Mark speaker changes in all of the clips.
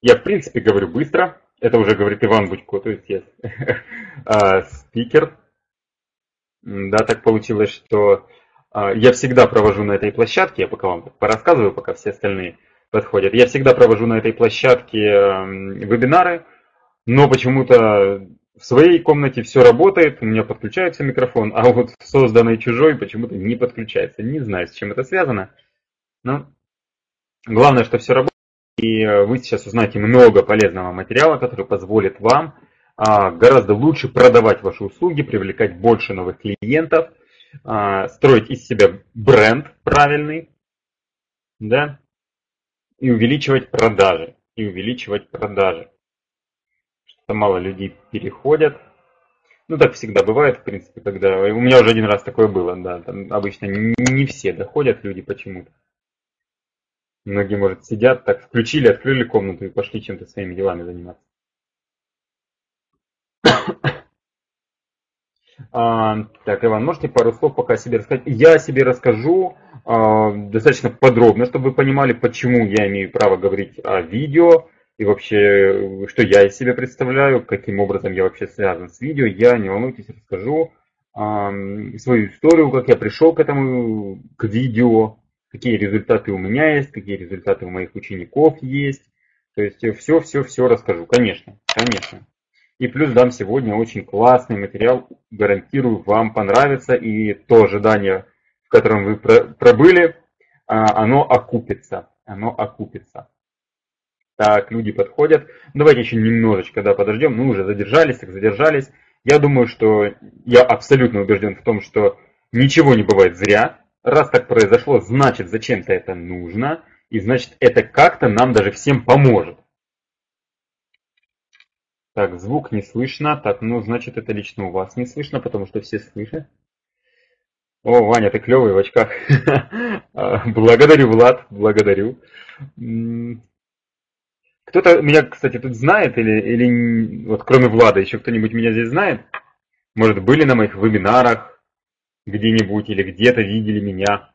Speaker 1: Я, в принципе, говорю быстро. Это уже говорит Иван Будько, то есть я а, спикер. Да, так получилось, что а, я всегда провожу на этой площадке, я пока вам порассказываю, пока все остальные подходят. Я всегда провожу на этой площадке вебинары, но почему-то в своей комнате все работает, у меня подключается микрофон, а вот созданной чужой почему-то не подключается. Не знаю, с чем это связано. Но главное, что все работает. И э, вы сейчас узнаете много полезного материала, который позволит вам а, гораздо лучше продавать ваши услуги, привлекать больше новых клиентов, а, строить из себя бренд правильный, да, и увеличивать продажи, и увеличивать продажи. Что мало людей переходят. Ну, так всегда бывает, в принципе, когда... У меня уже один раз такое было, да. Там обычно не все доходят люди почему-то. Многие, может, сидят, так включили, открыли комнату и пошли чем-то своими делами заниматься. А, так, Иван, можете пару слов пока о себе рассказать? Я о себе расскажу а, достаточно подробно, чтобы вы понимали, почему я имею право говорить о видео и вообще, что я из себя представляю, каким образом я вообще связан с видео. Я, не волнуйтесь, расскажу а, свою историю, как я пришел к этому, к видео, какие результаты у меня есть, какие результаты у моих учеников есть. То есть все-все-все расскажу, конечно, конечно. И плюс дам сегодня очень классный материал, гарантирую, вам понравится. И то ожидание, в котором вы пробыли, а, оно окупится. Оно окупится. Так, люди подходят. Давайте еще немножечко, да, подождем. Мы уже задержались, так задержались. Я думаю, что я абсолютно убежден в том, что ничего не бывает зря. Раз так произошло, значит зачем-то это нужно, и значит это как-то нам даже всем поможет. Так, звук не слышно. Так, ну значит это лично у вас не слышно, потому что все слышат. О, Ваня, ты клевый в очках. Благодарю, Влад, благодарю. Кто-то меня, кстати, тут знает или, или вот кроме Влада еще кто-нибудь меня здесь знает? Может, были на моих вебинарах, где-нибудь или где-то видели меня.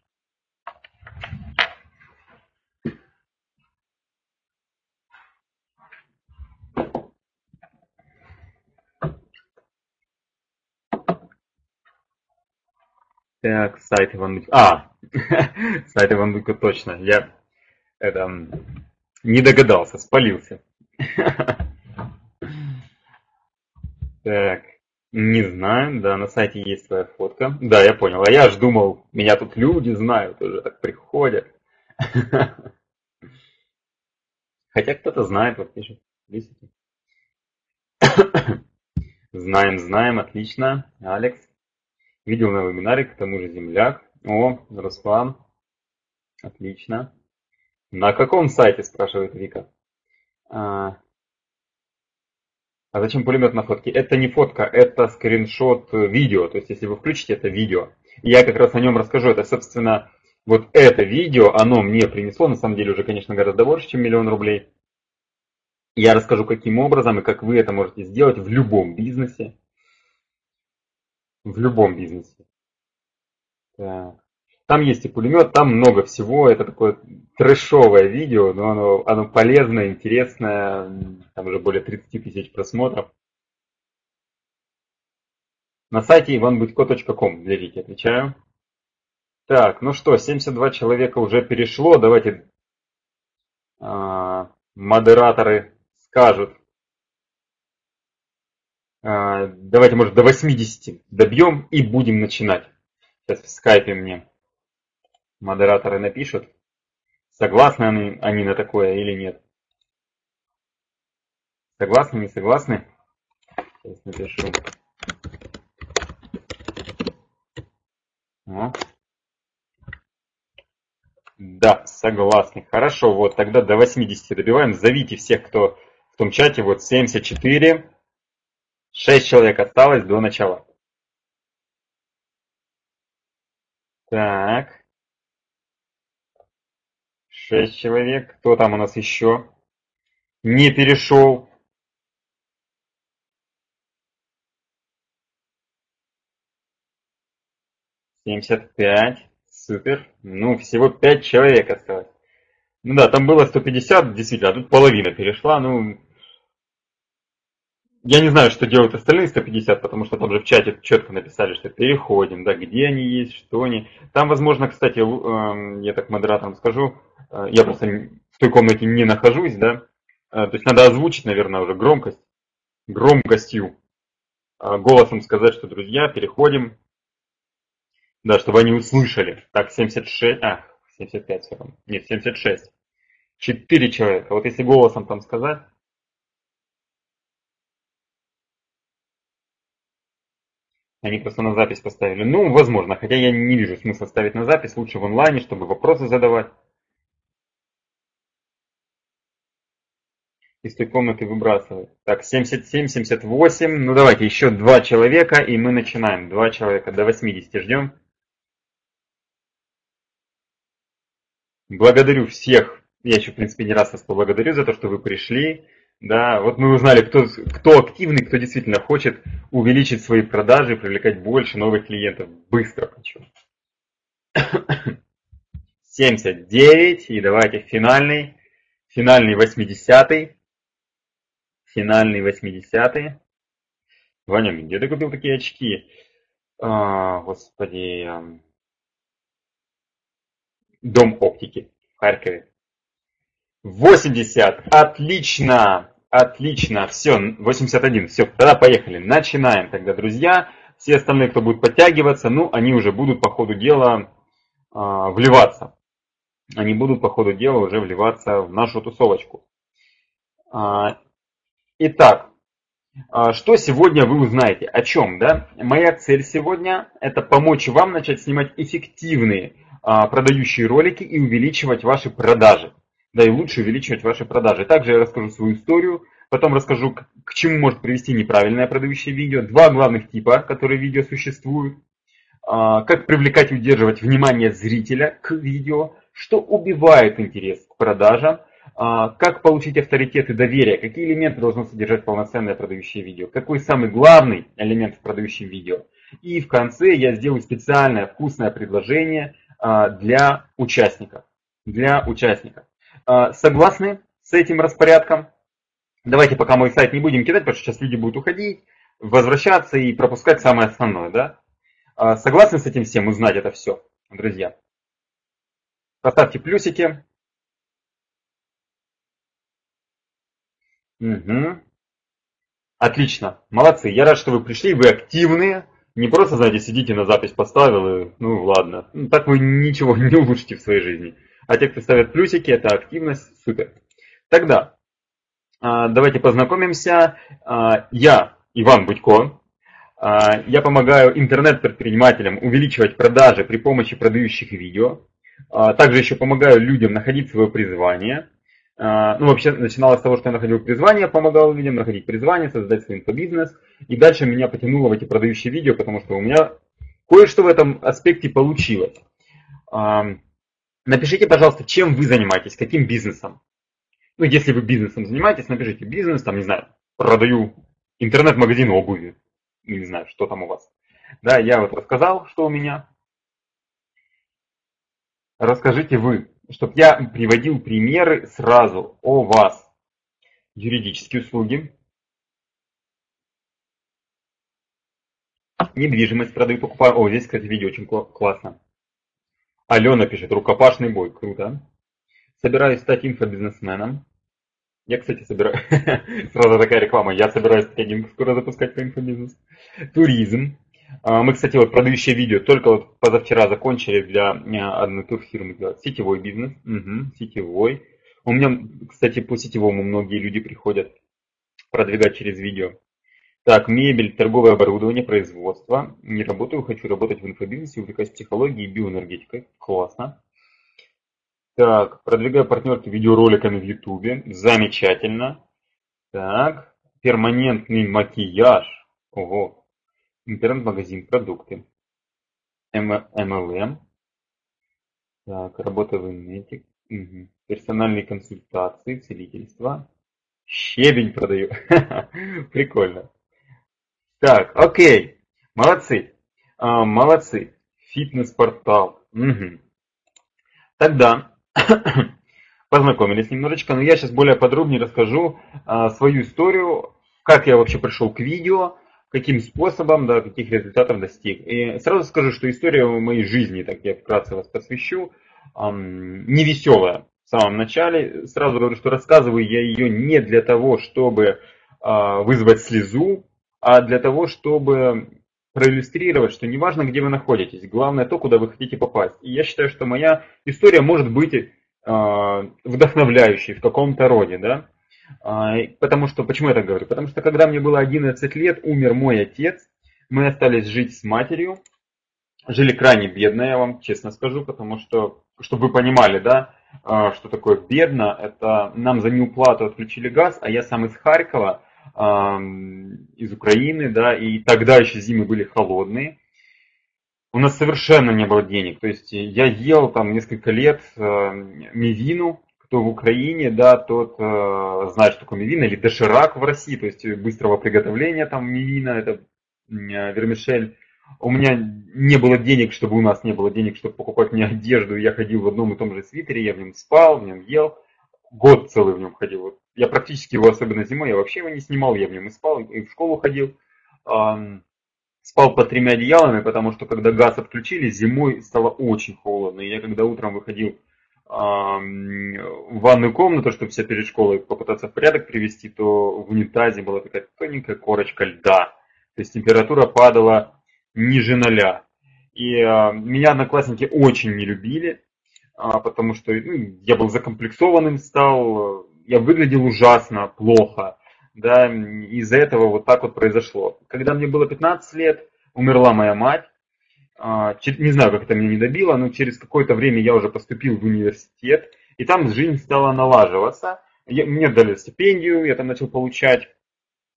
Speaker 1: Так, сайт Иван. А, сайт Иван точно. Я это, не догадался, спалился. Так. Не знаю, да, на сайте есть твоя фотка. Да, я понял. А я ж думал, меня тут люди знают, уже так приходят. Хотя кто-то знает, вот пишет. Знаем, знаем, отлично. Алекс. Видел на вебинаре, к тому же земляк. О, Руслан. Отлично. На каком сайте, спрашивает Вика. А, а зачем пулемет на фотке? Это не фотка, это скриншот видео. То есть, если вы включите это видео, я как раз о нем расскажу. Это, собственно, вот это видео, оно мне принесло, на самом деле, уже, конечно, гораздо больше, чем миллион рублей. Я расскажу, каким образом и как вы это можете сделать в любом бизнесе. В любом бизнесе. Так. Там есть и пулемет, там много всего. Это такое трэшовое видео, но оно, оно полезное, интересное. Там уже более 30 тысяч просмотров. На сайте ivanbudько.com, глядите, отвечаю. Так, ну что, 72 человека уже перешло. Давайте э, модераторы скажут. Э, давайте, может, до 80 добьем и будем начинать. Сейчас в скайпе мне модераторы напишут, согласны они, на такое или нет. Согласны, не согласны? Сейчас напишу. О. Да, согласны. Хорошо, вот тогда до 80 добиваем. Зовите всех, кто в том чате. Вот 74. 6 человек осталось до начала. Так. Шесть человек. Кто там у нас еще? Не перешел. Семьдесят пять. Супер. Ну, всего пять человек осталось. Ну да, там было 150, действительно, а тут половина перешла. Ну, я не знаю, что делают остальные 150, потому что там же в чате четко написали, что переходим, да, где они есть, что они. Там, возможно, кстати, эм, я так модераторам скажу, э, я просто в той комнате не нахожусь, да, э, то есть надо озвучить, наверное, уже громкость, громкостью, э, голосом сказать, что, друзья, переходим, да, чтобы они услышали. Так, 76, а, 75 все равно, нет, 76. Четыре человека. Вот если голосом там сказать, Они просто на запись поставили. Ну, возможно, хотя я не вижу смысла ставить на запись. Лучше в онлайне, чтобы вопросы задавать. Из той комнаты выбрасывать. Так, 77, 78. Ну, давайте еще два человека, и мы начинаем. Два человека до 80 ждем. Благодарю всех. Я еще, в принципе, не раз вас поблагодарю за то, что вы пришли. Да, вот мы узнали, кто, кто активный, кто действительно хочет увеличить свои продажи, привлекать больше новых клиентов. Быстро хочу. 79. И давайте финальный. Финальный 80. Финальный 80. Ваня, где ты купил такие очки? А, господи. Дом оптики в Харькове. 80. Отлично. Отлично, все, 81, все, тогда поехали, начинаем тогда, друзья. Все остальные, кто будет подтягиваться, ну, они уже будут по ходу дела э, вливаться. Они будут по ходу дела уже вливаться в нашу тусовочку. А, итак, а, что сегодня вы узнаете? О чем? Да? Моя цель сегодня это помочь вам начать снимать эффективные а, продающие ролики и увеличивать ваши продажи да и лучше увеличивать ваши продажи. Также я расскажу свою историю, потом расскажу, к, чему может привести неправильное продающее видео, два главных типа, которые видео существуют, а, как привлекать и удерживать внимание зрителя к видео, что убивает интерес к продажам, а, как получить авторитет и доверие, какие элементы должно содержать полноценное продающее видео, какой самый главный элемент в продающем видео. И в конце я сделаю специальное вкусное предложение а, для участников. Для участников. А, согласны с этим распорядком? Давайте пока мой сайт не будем кидать, потому что сейчас люди будут уходить, возвращаться и пропускать самое основное, да? А, согласны с этим всем узнать это все, друзья? Поставьте плюсики. Угу. Отлично, молодцы. Я рад, что вы пришли, вы активные. Не просто, знаете, сидите на запись поставил и, ну ладно. Ну, так вы ничего не улучшите в своей жизни. А те, кто ставят плюсики, это активность, супер. Тогда а, давайте познакомимся. А, я Иван Будько. А, я помогаю интернет-предпринимателям увеличивать продажи при помощи продающих видео. Также еще помогаю людям находить свое призвание. Ну, вообще, начиналось с того, что я находил призвание, помогал людям находить призвание, создать свой инфобизнес. И дальше меня потянуло в эти продающие видео, потому что у меня кое-что в этом аспекте получилось. Напишите, пожалуйста, чем вы занимаетесь, каким бизнесом. Ну, если вы бизнесом занимаетесь, напишите бизнес, там, не знаю, продаю интернет-магазин обуви. Не знаю, что там у вас. Да, я вот рассказал, что у меня. Расскажите вы, чтобы я приводил примеры сразу о вас. Юридические услуги. Недвижимость продаю, покупаю. О, здесь, кстати, видео очень классно. Алена пишет, рукопашный бой, круто. Собираюсь стать инфобизнесменом. Я, кстати, собираюсь, сразу такая реклама, я собираюсь стратегию скоро запускать по инфобизнесу. Туризм. А, мы, кстати, вот продающее видео только вот позавчера закончили для одной турфирмы делать. Сетевой бизнес, угу, сетевой. У меня, кстати, по сетевому многие люди приходят продвигать через видео. Так, мебель, торговое оборудование, производство. Не работаю, хочу работать в инфобизнесе, увлекаюсь психологией и биоэнергетикой. Классно. Так, продвигаю партнерки видеороликами в Ютубе. Замечательно. Так, перманентный макияж. Ого. Интернет-магазин, продукты. MLM. Так, работа в инете. Угу. Персональные консультации, целительство. Щебень продаю. Прикольно. Так, окей. Молодцы. А, молодцы. Фитнес-портал. Угу. Тогда познакомились немножечко, но я сейчас более подробнее расскажу а, свою историю, как я вообще пришел к видео, каким способом, да, каких результатов достиг. И сразу скажу, что история моей жизни, так я вкратце вас посвящу, эм, не веселая в самом начале. Сразу говорю, что рассказываю я ее не для того, чтобы э, вызвать слезу, а для того, чтобы проиллюстрировать, что неважно, где вы находитесь, главное то, куда вы хотите попасть. И я считаю, что моя история может быть э, вдохновляющей в каком-то роде, да. А, потому что, почему я так говорю? Потому что когда мне было 11 лет, умер мой отец, мы остались жить с матерью, жили крайне бедно, я вам честно скажу, потому что, чтобы вы понимали, да, а, что такое бедно, это нам за неуплату отключили газ, а я сам из Харькова, из Украины, да, и тогда еще зимы были холодные. У нас совершенно не было денег, то есть я ел там несколько лет мивину, кто в Украине, да, тот э, знает, что такое мивина, или доширак в России, то есть быстрого приготовления там мивина, это э, вермишель. У меня не было денег, чтобы у нас не было денег, чтобы покупать мне одежду. Я ходил в одном и том же свитере, я в нем спал, в нем ел. Год целый в нем ходил. Вот я практически его, особенно зимой, я вообще его не снимал, я в нем и спал, и в школу ходил. Спал под тремя одеялами, потому что когда газ отключили, зимой стало очень холодно. И я когда утром выходил в ванную комнату, чтобы все перед школой попытаться в порядок привести, то в унитазе была такая тоненькая корочка льда. То есть температура падала ниже ноля. И меня одноклассники очень не любили, а, потому что ну, я был закомплексованным стал, я выглядел ужасно, плохо. Да, из-за этого вот так вот произошло. Когда мне было 15 лет, умерла моя мать. А, не знаю, как это меня не добило, но через какое-то время я уже поступил в университет, и там жизнь стала налаживаться. мне дали стипендию, я там начал получать,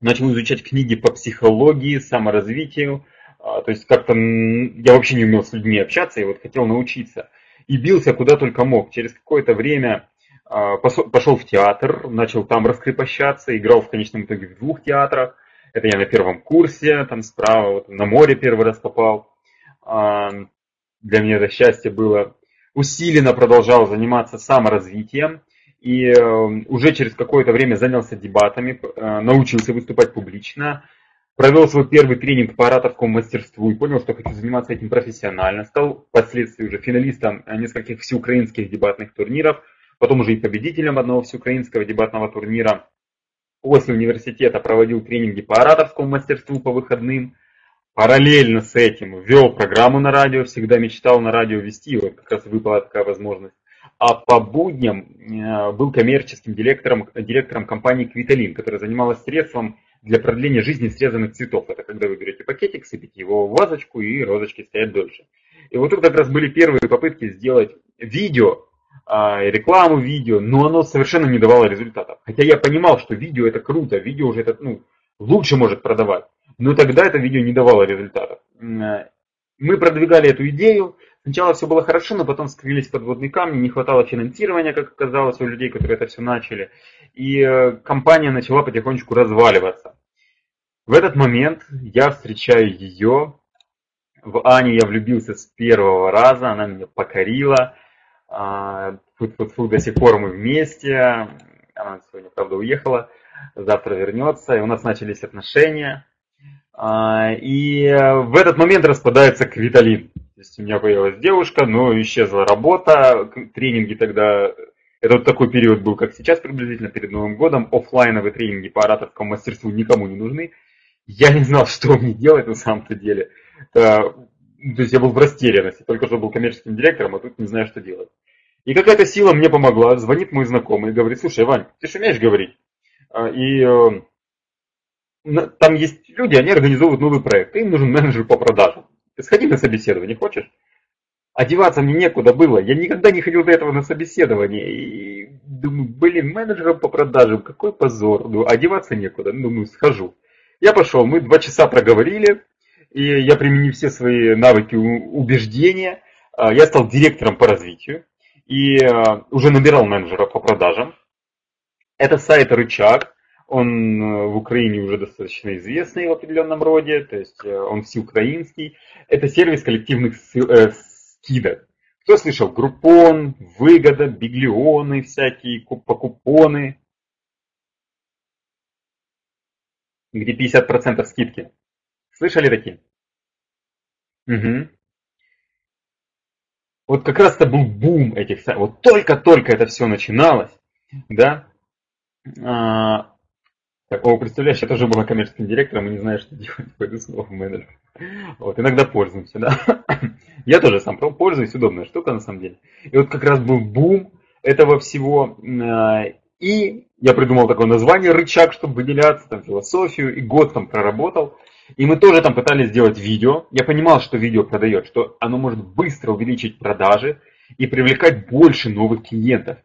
Speaker 1: начал изучать книги по психологии, саморазвитию. А, то есть как-то я вообще не умел с людьми общаться, и вот хотел научиться. И бился куда только мог. Через какое-то время пошел в театр, начал там раскрепощаться, играл в конечном итоге в двух театрах. Это я на первом курсе, там справа, вот на море первый раз попал для меня это счастье было, усиленно продолжал заниматься саморазвитием и э, уже через какое-то время занялся дебатами, э, научился выступать публично, провел свой первый тренинг по ораторскому мастерству и понял, что хочу заниматься этим профессионально. Стал впоследствии уже финалистом нескольких всеукраинских дебатных турниров, потом уже и победителем одного всеукраинского дебатного турнира. После университета проводил тренинги по ораторскому мастерству по выходным – параллельно с этим вел программу на радио, всегда мечтал на радио вести, вот как раз выпала такая возможность. А по будням э, был коммерческим директором, директором компании Квиталин, которая занималась средством для продления жизни срезанных цветов. Это когда вы берете пакетик, сыпите его в вазочку и розочки стоят дольше. И вот тут как раз были первые попытки сделать видео, рекламу видео, но оно совершенно не давало результатов. Хотя я понимал, что видео это круто, видео уже это ну, лучше может продавать. Но тогда это видео не давало результатов. Мы продвигали эту идею. Сначала все было хорошо, но потом скрылись подводные камни, не хватало финансирования, как оказалось, у людей, которые это все начали. И э, компания начала потихонечку разваливаться. В этот момент я встречаю ее. В Аню я влюбился с первого раза, она меня покорила. Фу-фу-фу, до сих пор мы вместе. Она сегодня, правда, уехала, завтра вернется. И у нас начались отношения. А, и в этот момент распадается Квиталин. То есть у меня появилась девушка, но исчезла работа, тренинги тогда, это вот такой период был, как сейчас приблизительно, перед Новым годом, офлайновые тренинги по ораторскому мастерству никому не нужны. Я не знал, что мне делать на самом-то деле. То есть я был в растерянности, только что был коммерческим директором, а тут не знаю, что делать. И какая-то сила мне помогла, звонит мой знакомый и говорит, слушай, Вань, ты же умеешь говорить? А, и э, там есть люди, они организовывают новый проект, им нужен менеджер по продажам. Ты сходи на собеседование, хочешь? Одеваться мне некуда было. Я никогда не ходил до этого на собеседование. И думаю, блин, менеджером по продажам, какой позор. Ну, одеваться некуда. Ну, думаю, схожу. Я пошел, мы два часа проговорили, и я применив все свои навыки убеждения, а, я стал директором по развитию и а, уже набирал менеджера по продажам. Это сайт «Рычаг», он э, в Украине уже достаточно известный в определенном роде, то есть э, он всеукраинский. Это сервис коллективных э, скидок. Кто слышал? Группон, выгода, биглионы всякие, покупоны, где 50% скидки. Слышали такие? Угу. Вот как раз это был бум этих сайтов. Вот только-только это все начиналось, да. А, так, о, представляешь, я тоже была коммерческим директором и не знаю, что делать, пойду снова в менеджер. Вот, иногда пользуемся, да. Я тоже сам пользуюсь, удобная штука на самом деле. И вот как раз был бум этого всего. А, и я придумал такое название «Рычаг», чтобы выделяться, там, философию, и год там проработал. И мы тоже там пытались сделать видео. Я понимал, что видео продает, что оно может быстро увеличить продажи и привлекать больше новых клиентов.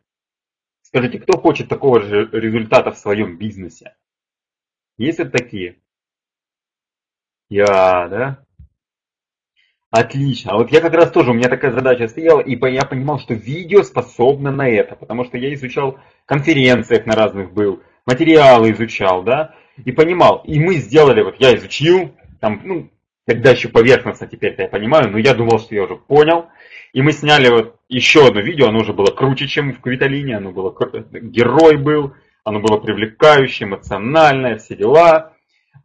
Speaker 1: Скажите, кто хочет такого же результата в своем бизнесе? Есть ли такие? Я, да? Отлично. А вот я как раз тоже, у меня такая задача стояла, и я понимал, что видео способно на это, потому что я изучал конференциях на разных был, материалы изучал, да, и понимал. И мы сделали, вот я изучил, там, ну, тогда еще поверхностно теперь-то я понимаю, но я думал, что я уже понял. И мы сняли вот еще одно видео, оно уже было круче, чем в Квиталине, оно было, герой был, оно было привлекающее, эмоциональное, все дела,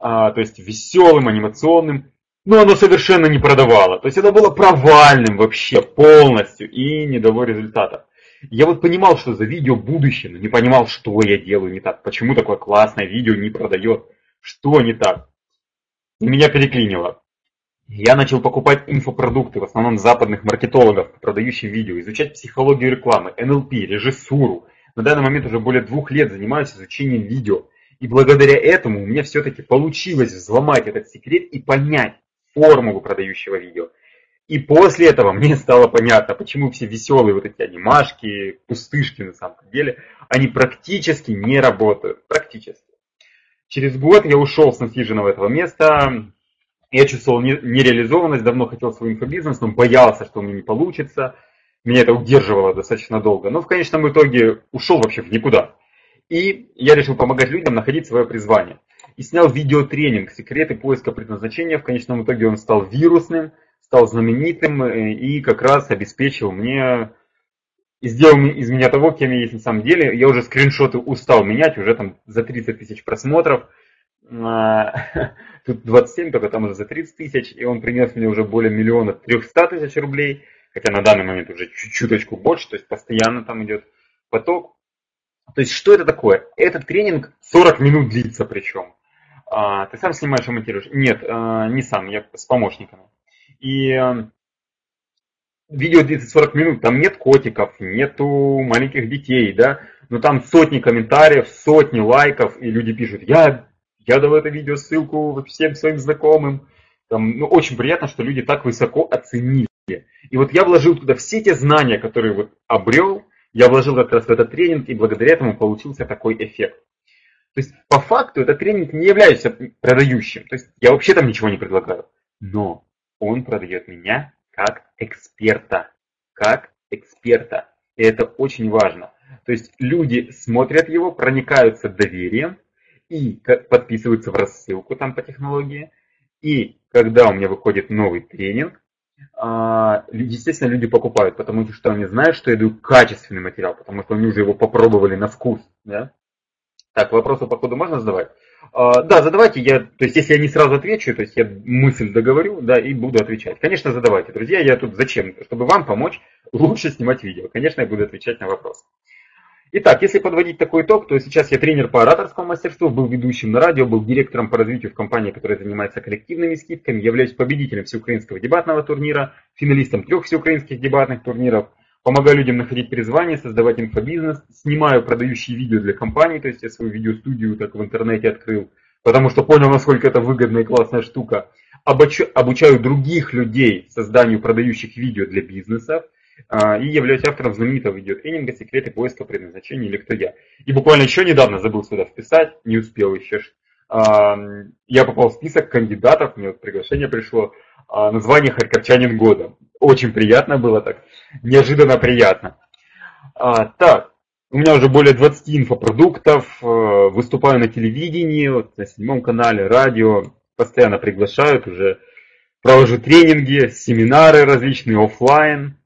Speaker 1: а, то есть веселым, анимационным, но оно совершенно не продавало. То есть это было провальным вообще полностью и не дало результата. Я вот понимал, что за видео будущее, но не понимал, что я делаю не так. Почему такое классное видео не продает? Что не так? И меня переклинило. Я начал покупать инфопродукты, в основном западных маркетологов, продающих видео, изучать психологию рекламы, НЛП, режиссуру. На данный момент уже более двух лет занимаюсь изучением видео. И благодаря этому у меня все-таки получилось взломать этот секрет и понять формулу продающего видео. И после этого мне стало понятно, почему все веселые вот эти анимашки, пустышки на самом деле, они практически не работают. Практически. Через год я ушел с насиженного этого места. Я чувствовал нереализованность, давно хотел свой инфобизнес, но боялся, что у меня не получится. Меня это удерживало достаточно долго. Но в конечном итоге ушел вообще в никуда. И я решил помогать людям находить свое призвание. И снял видеотренинг «Секреты поиска предназначения». В конечном итоге он стал вирусным – стал знаменитым э, и как раз обеспечил мне и сделал из меня того, кем я есть на самом деле. Я уже скриншоты устал менять, уже там за 30 тысяч просмотров. А, тут 27, только там уже за 30 тысяч, и он принес мне уже более миллиона 300 тысяч рублей, хотя на данный момент уже чуть-чуточку больше, то есть постоянно там идет поток. То есть что это такое? Этот тренинг 40 минут длится причем. А, ты сам снимаешь и монтируешь? Нет, а, не сам, я с помощниками. И эм, видео длится 40 минут, там нет котиков, нету маленьких детей, да, но там сотни комментариев, сотни лайков, и люди пишут, я, я дал это видео ссылку всем своим знакомым. Там, ну, очень приятно, что люди так высоко оценили. И вот я вложил туда все те знания, которые вот обрел, я вложил как раз в этот тренинг, и благодаря этому получился такой эффект. То есть, по факту, этот тренинг не является продающим. То есть, я вообще там ничего не предлагаю. Но он продает меня как эксперта. Как эксперта. И это очень важно. То есть люди смотрят его, проникаются доверием и подписываются в рассылку там по технологии. И когда у меня выходит новый тренинг, а, естественно, люди покупают, потому что они знают, что я даю качественный материал, потому что они уже его попробовали на вкус. Да? Так, вопросы по ходу можно задавать? А, да, задавайте, я, то есть если я не сразу отвечу, то есть я мысль договорю, да, и буду отвечать. Конечно, задавайте, друзья, я тут зачем? Чтобы вам помочь лучше снимать видео. Конечно, я буду отвечать на вопросы. Итак, если подводить такой итог, то сейчас я тренер по ораторскому мастерству, был ведущим на радио, был директором по развитию в компании, которая занимается коллективными скидками, являюсь победителем всеукраинского дебатного турнира, финалистом трех всеукраинских дебатных турниров, помогаю людям находить призвание, создавать инфобизнес, снимаю продающие видео для компаний, то есть я свою видеостудию так в интернете открыл, потому что понял, насколько это выгодная и классная штука. Обучаю, обучаю других людей созданию продающих видео для бизнесов а, и являюсь автором знаменитого видеотренинга «Секреты поиска предназначения» или «Кто я?». И буквально еще недавно забыл сюда вписать, не успел еще. А, я попал в список кандидатов, мне вот приглашение пришло, а, название «Харьковчанин года». Очень приятно было так, неожиданно приятно. А, так, у меня уже более 20 инфопродуктов, э, выступаю на телевидении, вот, на седьмом канале, радио, постоянно приглашают, уже провожу тренинги, семинары различные офлайн.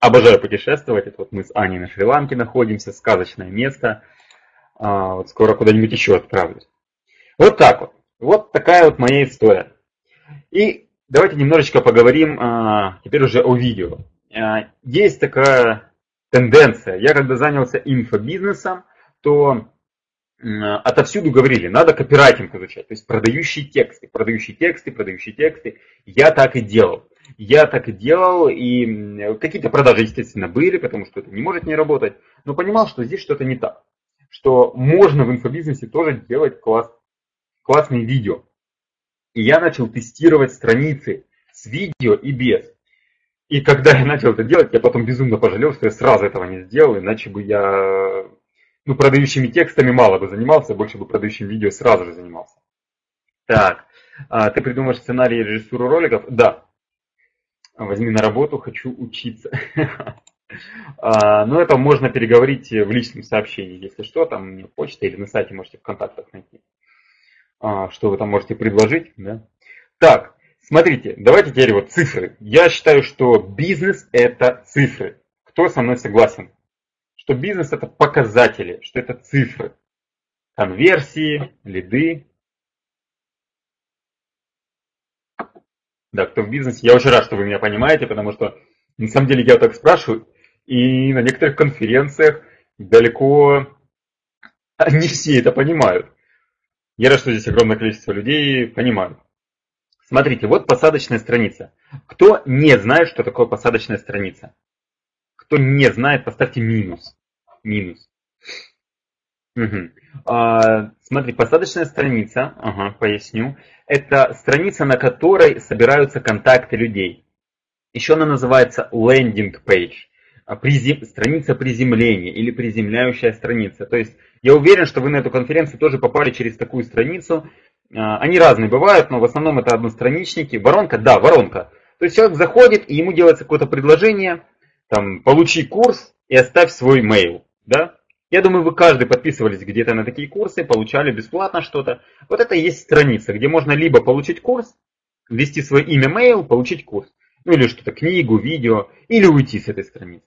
Speaker 1: Обожаю путешествовать. Это вот мы с Аней на Шри-Ланке находимся, сказочное место. А, вот скоро куда-нибудь еще отправлюсь. Вот так вот. Вот такая вот моя история. И давайте немножечко поговорим а, теперь уже о видео. А, есть такая тенденция. Я когда занялся инфобизнесом, то отовсюду говорили, надо копирайтинг изучать, то есть продающие тексты, продающие тексты, продающие тексты. Я так и делал. Я так и делал, и какие-то продажи, естественно, были, потому что это не может не работать, но понимал, что здесь что-то не так. Что можно в инфобизнесе тоже делать класс, классные видео. И я начал тестировать страницы с видео и без. И когда я начал это делать, я потом безумно пожалел, что я сразу этого не сделал, иначе бы я ну, продающими текстами мало бы занимался, больше бы продающим видео сразу же занимался. Так, а, ты придумаешь сценарий режиссуру роликов? Да. Возьми на работу, хочу учиться. А, Но ну, это можно переговорить в личном сообщении, если что, там мне почта или на сайте можете в контактах найти. А, что вы там можете предложить, да? Так, смотрите, давайте теперь вот цифры. Я считаю, что бизнес это цифры. Кто со мной согласен? что бизнес это показатели, что это цифры. Конверсии, лиды. Да, кто в бизнесе, я очень рад, что вы меня понимаете, потому что на самом деле я так спрашиваю, и на некоторых конференциях далеко не все это понимают. Я рад, что здесь огромное количество людей понимают. Смотрите, вот посадочная страница. Кто не знает, что такое посадочная страница? Кто не знает, поставьте минус минус. Угу. А, смотри, посадочная страница, ага, поясню. Это страница, на которой собираются контакты людей. Еще она называется landing page, а, призем, страница приземления или приземляющая страница. То есть я уверен, что вы на эту конференцию тоже попали через такую страницу. А, они разные бывают, но в основном это одностраничники. Воронка, да, воронка. То есть человек заходит, и ему делается какое-то предложение, там, получи курс и оставь свой mail да? Я думаю, вы каждый подписывались где-то на такие курсы, получали бесплатно что-то. Вот это и есть страница, где можно либо получить курс, ввести свое имя, mail, получить курс. Ну или что-то, книгу, видео, или уйти с этой страницы.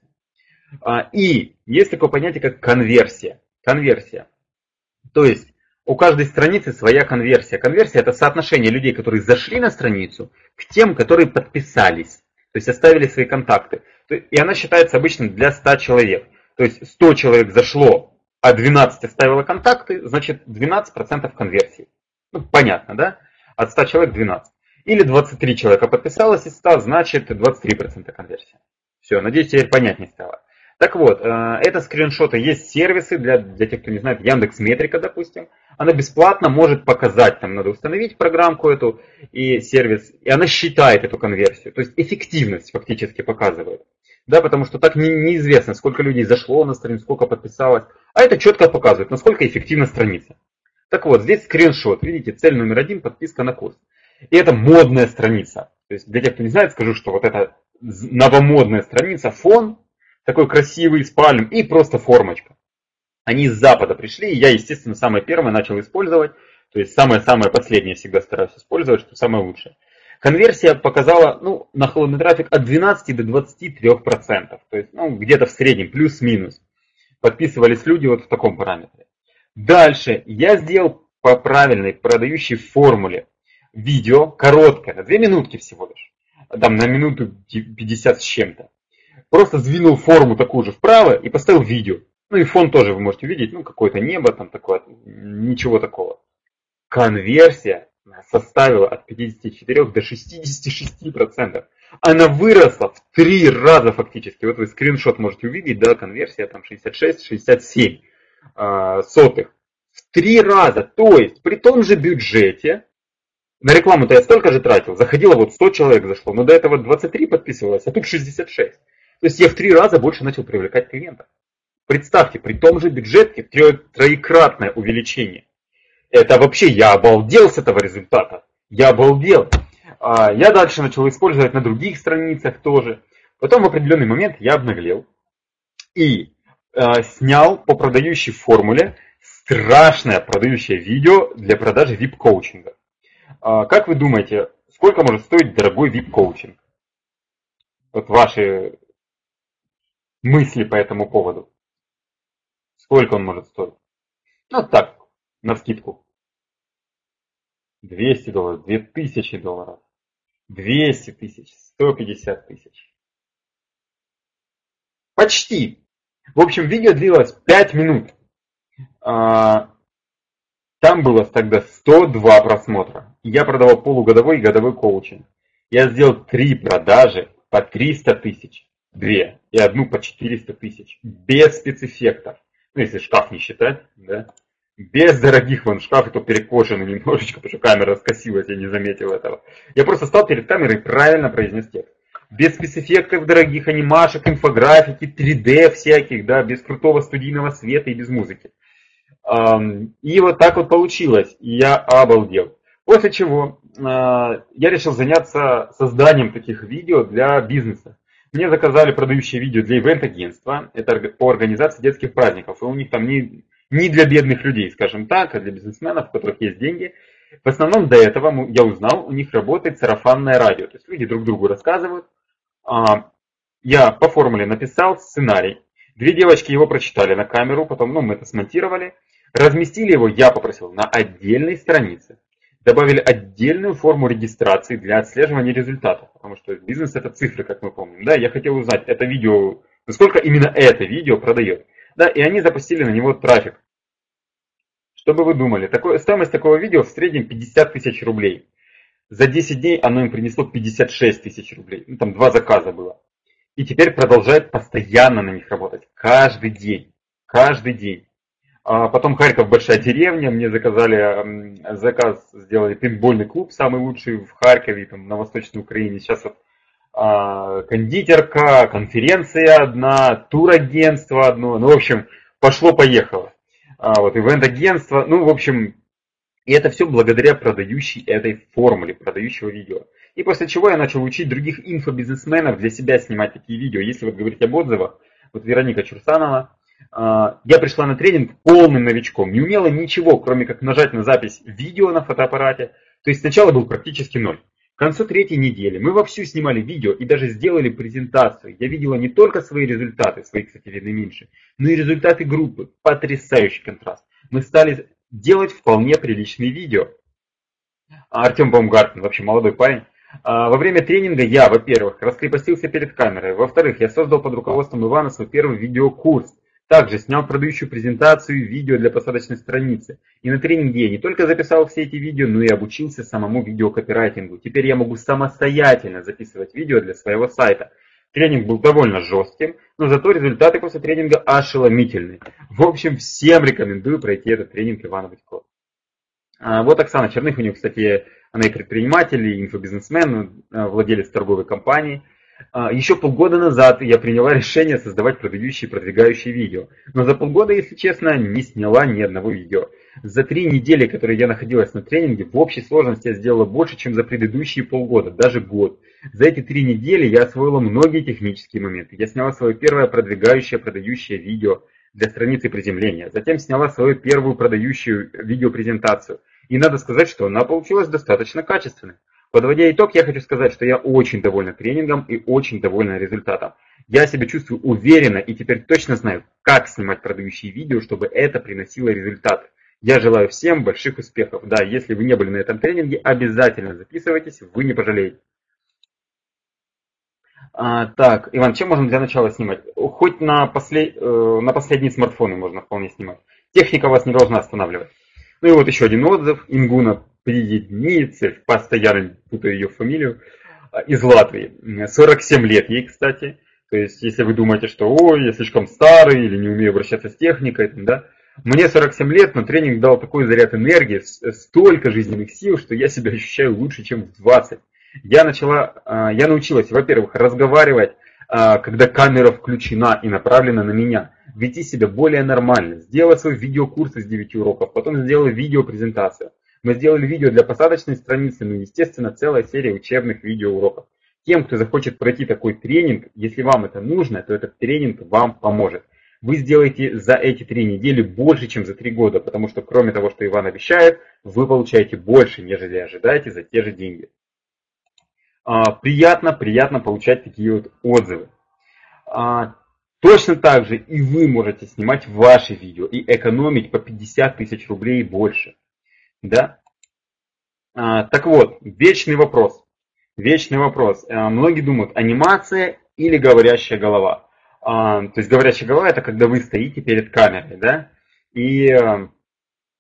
Speaker 1: А, и есть такое понятие, как конверсия. Конверсия. То есть у каждой страницы своя конверсия. Конверсия это соотношение людей, которые зашли на страницу, к тем, которые подписались. То есть оставили свои контакты. И она считается обычно для 100 человек. То есть 100 человек зашло, а 12 оставило контакты, значит 12% конверсии. Ну, понятно, да? От 100 человек 12. Или 23 человека подписалось из 100, значит 23% конверсия. Все, надеюсь, теперь понятнее стало. Так вот, э, это скриншоты. Есть сервисы для, для тех, кто не знает, Яндекс Метрика, допустим. Она бесплатно может показать, там надо установить программку эту и сервис, и она считает эту конверсию. То есть эффективность фактически показывает да, потому что так не, неизвестно, сколько людей зашло на страницу, сколько подписалось, а это четко показывает, насколько эффективна страница. Так вот, здесь скриншот, видите, цель номер один, подписка на курс. И это модная страница. То есть для тех, кто не знает, скажу, что вот это новомодная страница, фон, такой красивый, с пальм и просто формочка. Они из запада пришли, и я, естественно, самое первое начал использовать. То есть самое-самое последнее всегда стараюсь использовать, что самое лучшее. Конверсия показала ну, на холодный трафик от 12 до 23%. То есть ну, где-то в среднем, плюс-минус. Подписывались люди вот в таком параметре. Дальше я сделал по правильной продающей формуле видео, короткое, на 2 минутки всего лишь. Там на минуту 50 с чем-то. Просто сдвинул форму такую же вправо и поставил видео. Ну и фон тоже вы можете видеть, ну какое-то небо там такое, ничего такого. Конверсия составила от 54 до 66%. Она выросла в три раза фактически. Вот вы скриншот можете увидеть, да, конверсия там 66-67 э, сотых. В три раза. То есть при том же бюджете, на рекламу-то я столько же тратил, заходило вот 100 человек зашло, но до этого 23 подписывалось, а тут 66. То есть я в три раза больше начал привлекать клиентов. Представьте, при том же бюджете троекратное увеличение. Это вообще я обалдел с этого результата. Я обалдел. А, я дальше начал использовать на других страницах тоже. Потом в определенный момент я обнаглел и а, снял по продающей формуле страшное продающее видео для продажи VIP-коучинга. А, как вы думаете, сколько может стоить дорогой VIP-коучинг? Вот ваши мысли по этому поводу? Сколько он может стоить? Ну так, на скидку. 200 долларов, 2000 долларов, 200 тысяч, 150 тысяч. Почти. В общем, видео длилось 5 минут. А, там было тогда 102 просмотра. Я продавал полугодовой и годовой коучинг. Я сделал три продажи по 300 тысяч, две и одну по 400 тысяч, без спецэффектов. Ну, если шкаф не считать, да. Без дорогих вон шкаф, то перекошенный немножечко, потому что камера скосилась, я не заметил этого. Я просто стал перед камерой правильно произнес текст. Без спецэффектов дорогих анимашек, инфографики, 3D всяких, да, без крутого студийного света и без музыки. И вот так вот получилось, и я обалдел. После чего а, я решил заняться созданием таких видео для бизнеса. Мне заказали продающие видео для ивент-агентства, это по организации детских праздников, и у них там не, не для бедных людей, скажем так, а для бизнесменов, у которых есть деньги. В основном до этого я узнал, у них работает сарафанное радио, то есть люди друг другу рассказывают. А, я по формуле написал сценарий, две девочки его прочитали на камеру, потом ну, мы это смонтировали, разместили его, я попросил, на отдельной странице добавили отдельную форму регистрации для отслеживания результатов, потому что бизнес это цифры, как мы помним. Да, я хотел узнать, это видео, насколько именно это видео продает. Да, и они запустили на него трафик. Что бы вы думали, такое, стоимость такого видео в среднем 50 тысяч рублей. За 10 дней оно им принесло 56 тысяч рублей. Ну, там два заказа было. И теперь продолжает постоянно на них работать. Каждый день. Каждый день. А потом Харьков большая деревня, мне заказали заказ, сделали пейнтбольный клуб, самый лучший в Харькове, там, на Восточной Украине. Сейчас вот а, кондитерка, конференция одна, турагентство одно. Ну, в общем, пошло-поехало. А, вот, ивент-агентство, ну, в общем, и это все благодаря продающей этой формуле, продающего видео. И после чего я начал учить других инфобизнесменов для себя снимать такие видео. Если вот говорить об отзывах, вот Вероника Чурсанова, я пришла на тренинг полным новичком, не умела ничего, кроме как нажать на запись видео на фотоаппарате. То есть сначала был практически ноль. К концу третьей недели мы вовсю снимали видео и даже сделали презентацию. Я видела не только свои результаты, свои, кстати, видны меньше, но и результаты группы. Потрясающий контраст. Мы стали делать вполне приличные видео. Артем Баумгартен, вообще молодой парень. А, во время тренинга я, во-первых, раскрепостился перед камерой. Во-вторых, я создал под руководством Ивана свой первый видеокурс также снял продающую презентацию и видео для посадочной страницы. И на тренинге я не только записал все эти видео, но и обучился самому видеокопирайтингу. Теперь я могу самостоятельно записывать видео для своего сайта. Тренинг был довольно жестким, но зато результаты после тренинга ошеломительные. В общем, всем рекомендую пройти этот тренинг Ивана Будько. А, вот Оксана Черных, у нее, кстати, она и предприниматель, и инфобизнесмен, э, владелец торговой компании – Еще полгода назад я приняла решение создавать продающие и продвигающие видео. Но за полгода, если честно, не сняла ни одного видео. За три недели, которые я находилась на тренинге, в общей сложности я сделала больше, чем за предыдущие полгода, даже год. За эти три недели я освоила многие технические моменты. Я сняла свое первое продвигающее, продающее видео для страницы приземления. Затем сняла свою первую продающую видеопрезентацию. И надо сказать, что она получилась достаточно качественной. Подводя итог, я хочу сказать, что я очень довольна тренингом и очень довольна результатом. Я себя чувствую уверенно и теперь точно знаю, как снимать продающие видео, чтобы это приносило результаты. Я желаю всем больших успехов. Да, если вы не были на этом тренинге, обязательно записывайтесь, вы не пожалеете. А, так, Иван, чем можно для начала снимать? Хоть на, послед... э, на последние смартфоны можно вполне снимать. Техника вас не должна останавливать. Ну и вот еще один отзыв. Ингуна Приедницев, постоянно путаю ее фамилию, а, из Латвии. 47 лет ей, кстати. То есть, если вы думаете, что ой, я слишком старый или не умею обращаться с техникой, да, мне 47 лет, но тренинг дал такой заряд энергии, столько жизненных сил, что я себя ощущаю лучше, чем в 20. Я начала, а, я научилась, во-первых, разговаривать, а, когда камера включена и направлена на меня, вести себя более нормально, сделала свой видеокурс из 9 уроков, потом сделала видеопрезентацию. Мы сделали видео для посадочной страницы, ну, естественно, целая серия учебных видеоуроков. Тем, кто захочет пройти такой тренинг, если вам это нужно, то этот тренинг вам поможет. Вы сделаете за эти три недели больше, чем за три года, потому что кроме того, что Иван обещает, вы получаете больше, нежели ожидаете за те же деньги. А, приятно, приятно получать такие вот отзывы. А, Точно так же и вы можете снимать ваши видео и экономить по 50 тысяч рублей и больше. Да? А, так вот, вечный вопрос. Вечный вопрос. А, многие думают, анимация или говорящая голова. А, то есть говорящая голова это когда вы стоите перед камерой, да, и а,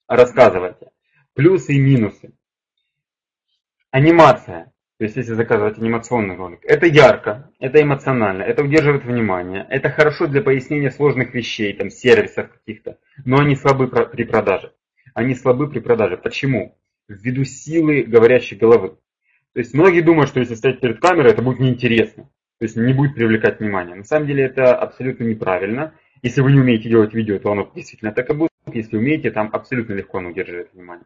Speaker 1: рассказываете. Плюсы и минусы. Анимация. То есть, если заказывать анимационный ролик, это ярко, это эмоционально, это удерживает внимание, это хорошо для пояснения сложных вещей, там, сервисов каких-то, но они слабы при продаже. Они слабы при продаже. Почему? Ввиду силы говорящей головы. То есть, многие думают, что если стоять перед камерой, это будет неинтересно. То есть, не будет привлекать внимание. На самом деле, это абсолютно неправильно. Если вы не умеете делать видео, то оно действительно так и будет. Если умеете, там абсолютно легко оно удерживает внимание.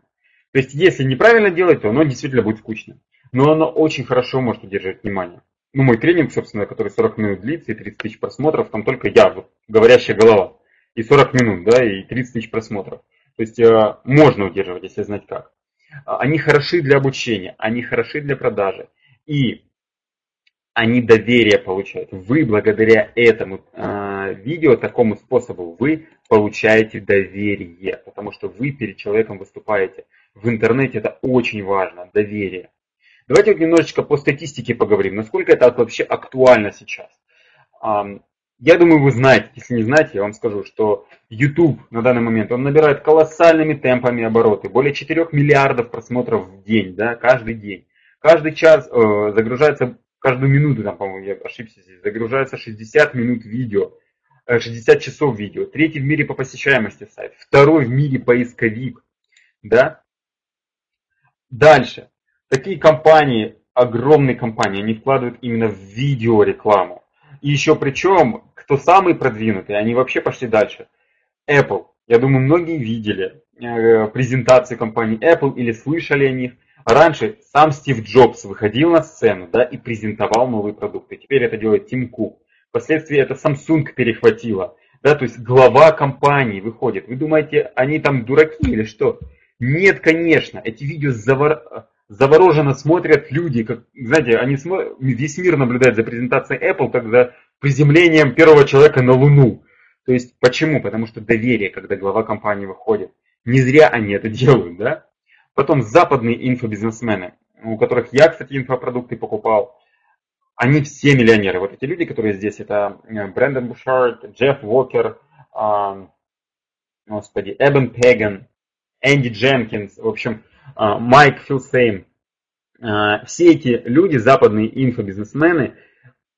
Speaker 1: То есть, если неправильно делать, то оно действительно будет скучно но она очень хорошо может удерживать внимание. Ну, мой тренинг, собственно, который 40 минут длится и 30 тысяч просмотров, там только я, вот, говорящая голова. И 40 минут, да, и 30 тысяч просмотров. То есть э, можно удерживать, если знать как. А, они хороши для обучения, они хороши для продажи. И они доверие получают. Вы благодаря этому э, видео, такому способу, вы получаете доверие, потому что вы перед человеком выступаете. В интернете это очень важно, доверие. Давайте вот немножечко по статистике поговорим, насколько это вообще актуально сейчас. Я думаю, вы знаете, если не знаете, я вам скажу, что YouTube на данный момент, он набирает колоссальными темпами обороты, более 4 миллиардов просмотров в день, да, каждый день. Каждый час э, загружается, каждую минуту, там, по-моему, я ошибся здесь, загружается 60 минут видео, 60 э, часов видео. Третий в мире по посещаемости сайт, второй в мире поисковик, да. Дальше. Такие компании, огромные компании, они вкладывают именно в видеорекламу. И еще причем, кто самый продвинутый, они вообще пошли дальше. Apple. Я думаю, многие видели э, презентации компании Apple или слышали о них. Раньше сам Стив Джобс выходил на сцену да, и презентовал новые продукты. Теперь это делает Тим Кук. Впоследствии это Samsung перехватила. Да, то есть глава компании выходит. Вы думаете, они там дураки или что? Нет, конечно. Эти видео завор завороженно смотрят люди, как, знаете, они смотрят, весь мир наблюдает за презентацией Apple, как за приземлением первого человека на Луну. То есть почему? Потому что доверие, когда глава компании выходит. Не зря они это делают, да? Потом западные инфобизнесмены, у которых я, кстати, инфопродукты покупал, они все миллионеры. Вот эти люди, которые здесь, это э, Брэндон Бушард, Джефф Уокер, господи, Эбен Пеган, Энди Дженкинс, в общем, а, Майк Филсейм. А, все эти люди, западные инфобизнесмены,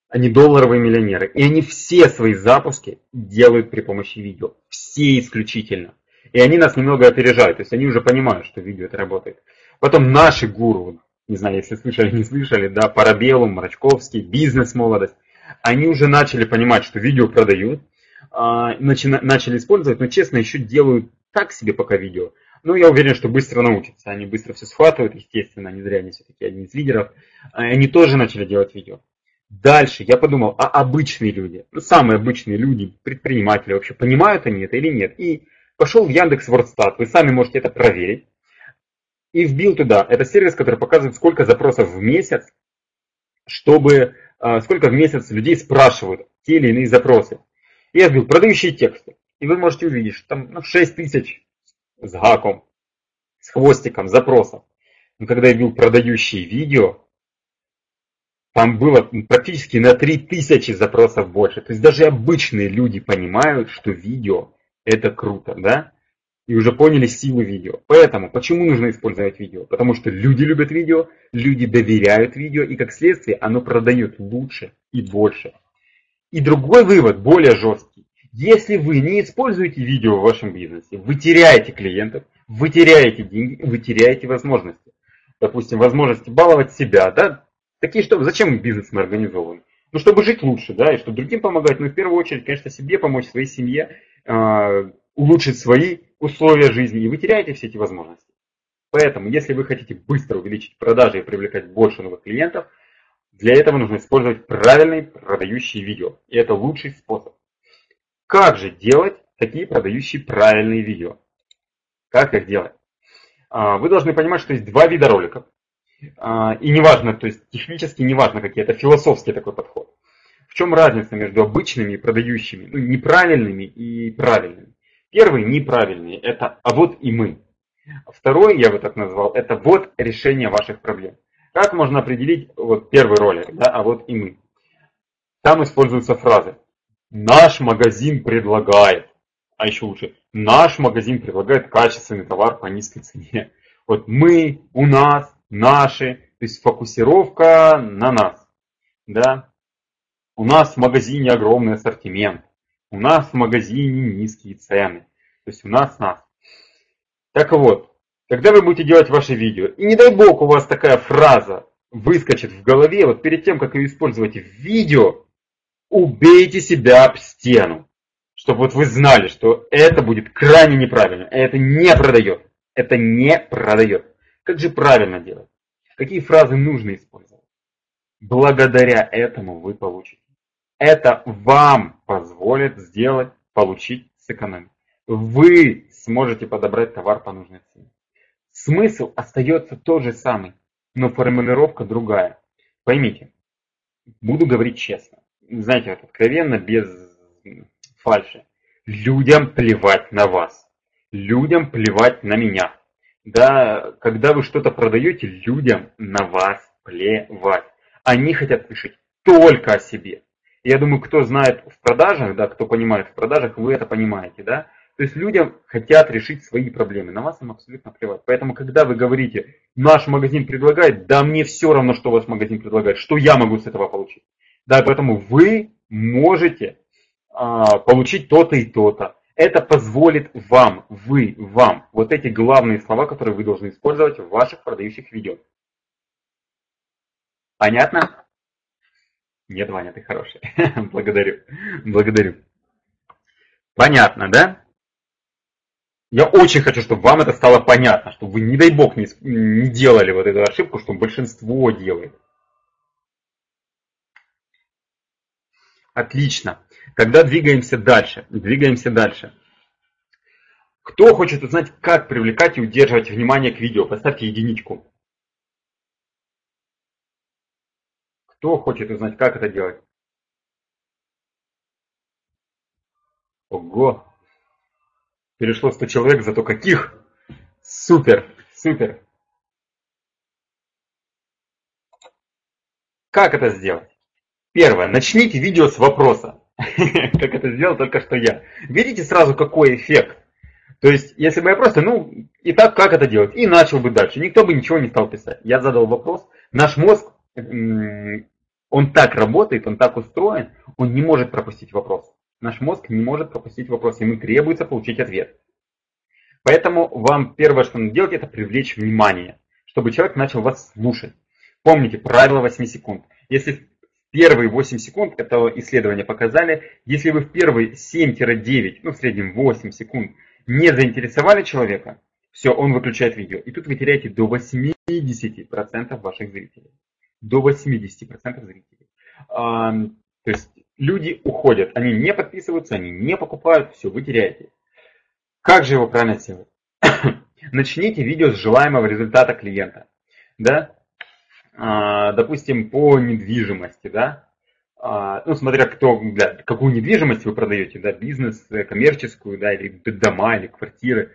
Speaker 1: они долларовые миллионеры. И они все свои запуски делают при помощи видео. Все исключительно. И они нас немного опережают. То есть они уже понимают, что видео это работает. Потом наши гуру, не знаю, если слышали, не слышали, да, Парабеллум, Мрачковский, бизнес-молодость, они уже начали понимать, что видео продают, а, начали использовать, но честно еще делают так себе пока видео. Ну, я уверен, что быстро научатся. Они быстро все схватывают, естественно, не зря они все-таки одни из лидеров. А, они тоже начали делать видео. Дальше я подумал, а обычные люди, ну, самые обычные люди, предприниматели вообще, понимают они это или нет? И пошел в Яндекс Вордстат, вы сами можете это проверить. И вбил туда, это сервис, который показывает, сколько запросов в месяц, чтобы, а, сколько в месяц людей спрашивают те или иные запросы. И я вбил продающие тексты. И вы можете увидеть, что там ну, 6 тысяч с гаком, с хвостиком запросов. Но когда я ввел продающие видео, там было практически на 3000 запросов больше. То есть даже обычные люди понимают, что видео это круто, да? И уже поняли силу видео. Поэтому, почему нужно использовать видео? Потому что люди любят видео, люди доверяют видео, и как следствие оно продает лучше и больше. И другой вывод, более жесткий. Если вы не используете видео в вашем бизнесе, вы теряете клиентов, вы теряете деньги, вы теряете возможности. Допустим, возможности баловать себя, да? Такие, что, зачем бизнес мы организовываем? Ну, чтобы жить лучше, да, и чтобы другим помогать, но в первую очередь, конечно, себе помочь, своей семье, э, улучшить свои условия жизни, и вы теряете все эти возможности. Поэтому, если вы хотите быстро увеличить продажи и привлекать больше новых клиентов, для этого нужно использовать правильные продающие видео. И это лучший способ. Как же делать такие продающие правильные видео? Как их делать? А, вы должны понимать, что есть два вида роликов. А, и неважно, то есть технически неважно какие, это философский такой подход. В чем разница между обычными и продающими, ну, неправильными и правильными? Первый неправильный, это «а вот и мы». Второй, я бы так назвал, это «вот решение ваших проблем». Как можно определить вот первый ролик, да, «а вот и мы»? Там используются фразы «наш магазин предлагает», а еще лучше «наш магазин предлагает качественный товар по низкой цене». Вот мы, у нас, наши, то есть фокусировка на нас. Да? У нас в магазине огромный ассортимент. У нас в магазине низкие цены. То есть у нас нас. Так вот, когда вы будете делать ваше видео, и не дай бог у вас такая фраза выскочит в голове, вот перед тем, как ее использовать в видео, убейте себя об стену. Чтобы вот вы знали, что это будет крайне неправильно. Это не продает. Это не продает. Как же правильно делать? Какие фразы нужно использовать? Благодаря этому вы получите. Это вам позволит сделать, получить, сэкономить. Вы сможете подобрать товар по нужной цене. Смысл остается тот же самый, но формулировка другая. Поймите, буду говорить честно. Знаете, вот откровенно, без фальши. Людям плевать на вас. Людям плевать на меня. Да, когда вы что-то продаете, людям на вас плевать. Они хотят слышать только о себе. Я думаю, кто знает в продажах, да, кто понимает в продажах, вы это понимаете, да. То есть людям хотят решить свои проблемы, на вас им абсолютно плевать. Поэтому, когда вы говорите, наш магазин предлагает, да мне все равно, что ваш магазин предлагает, что я могу с этого получить. Да, поэтому вы можете а, получить то-то и то-то. Это позволит вам, вы, вам, вот эти главные слова, которые вы должны использовать в ваших продающих видео. Понятно? Нет, Ваня, ты хороший. Благодарю. Благодарю. Понятно, да? Я очень хочу, чтобы вам это стало понятно, чтобы вы, не дай бог, не, не делали вот эту ошибку, что большинство делает. Отлично. Когда двигаемся дальше, двигаемся дальше. Кто хочет узнать, как привлекать и удерживать внимание к видео, поставьте единичку. Кто хочет узнать, как это делать? Ого! Перешло 100 человек, зато каких? Супер, супер. Как это сделать? Первое. Начните видео с вопроса. Как это сделал только что я. Видите сразу, какой эффект? То есть, если бы я просто, ну, и так как это делать? И начал бы дальше. Никто бы ничего не стал писать. Я задал вопрос. Наш мозг он так работает, он так устроен, он не может пропустить вопрос. Наш мозг не может пропустить вопрос, ему требуется получить ответ. Поэтому вам первое, что надо делать, это привлечь внимание, чтобы человек начал вас слушать. Помните правило 8 секунд. Если первые 8 секунд, это исследования показали, если вы в первые 7-9, ну в среднем 8 секунд не заинтересовали человека, все, он выключает видео. И тут вы теряете до 80% ваших зрителей до 80% зрителей. А, то есть люди уходят, они не подписываются, они не покупают, все, вы теряете. Как же его правильно сделать? Начните видео с желаемого результата клиента. Да? А, допустим, по недвижимости, да? А, ну, смотря кто, да, какую недвижимость вы продаете, да, бизнес, э, коммерческую, да, или дома, или квартиры.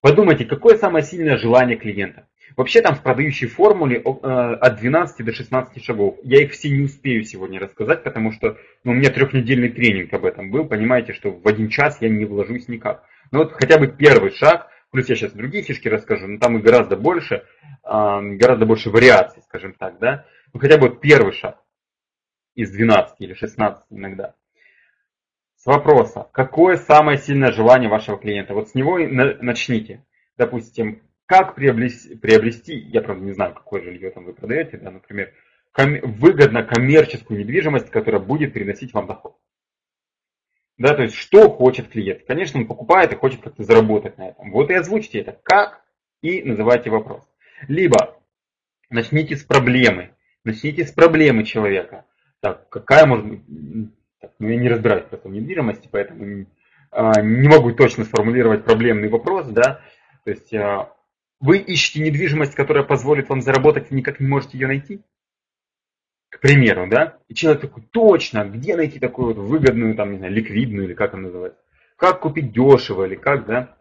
Speaker 1: Подумайте, какое самое сильное желание клиента. Вообще там в продающей формуле э, от 12 до 16 шагов. Я их все не успею сегодня рассказать, потому что ну, у меня трехнедельный тренинг об этом был. Понимаете, что в один час я не вложусь никак. Но вот хотя бы первый шаг, плюс я сейчас другие фишки расскажу, но там и гораздо больше, гораздо больше вариаций, скажем так, да. Ну хотя бы вот первый шаг из 12 или 16 иногда. С вопроса, какое самое сильное желание вашего клиента? Вот с него и начните. Допустим, как приобрести, приобрести, я правда не знаю, какое жилье там вы продаете, да, например, ком, выгодно коммерческую недвижимость, которая будет приносить вам доход. Да, то есть что хочет клиент? Конечно, он покупает и хочет как-то заработать на этом. Вот и озвучьте это как и называйте вопрос. Либо начните с проблемы. Начните с проблемы человека. Так, какая может быть... Так, ну, я не разбираюсь просто в недвижимости, поэтому а, не могу точно сформулировать проблемный вопрос, да. То есть а, вы ищете недвижимость, которая позволит вам заработать, и никак не можете ее найти? Примеру, да, и человек такой, точно, где найти такую вот выгодную, там, не знаю, ликвидную, или как она называется, как купить дешево, или как, да,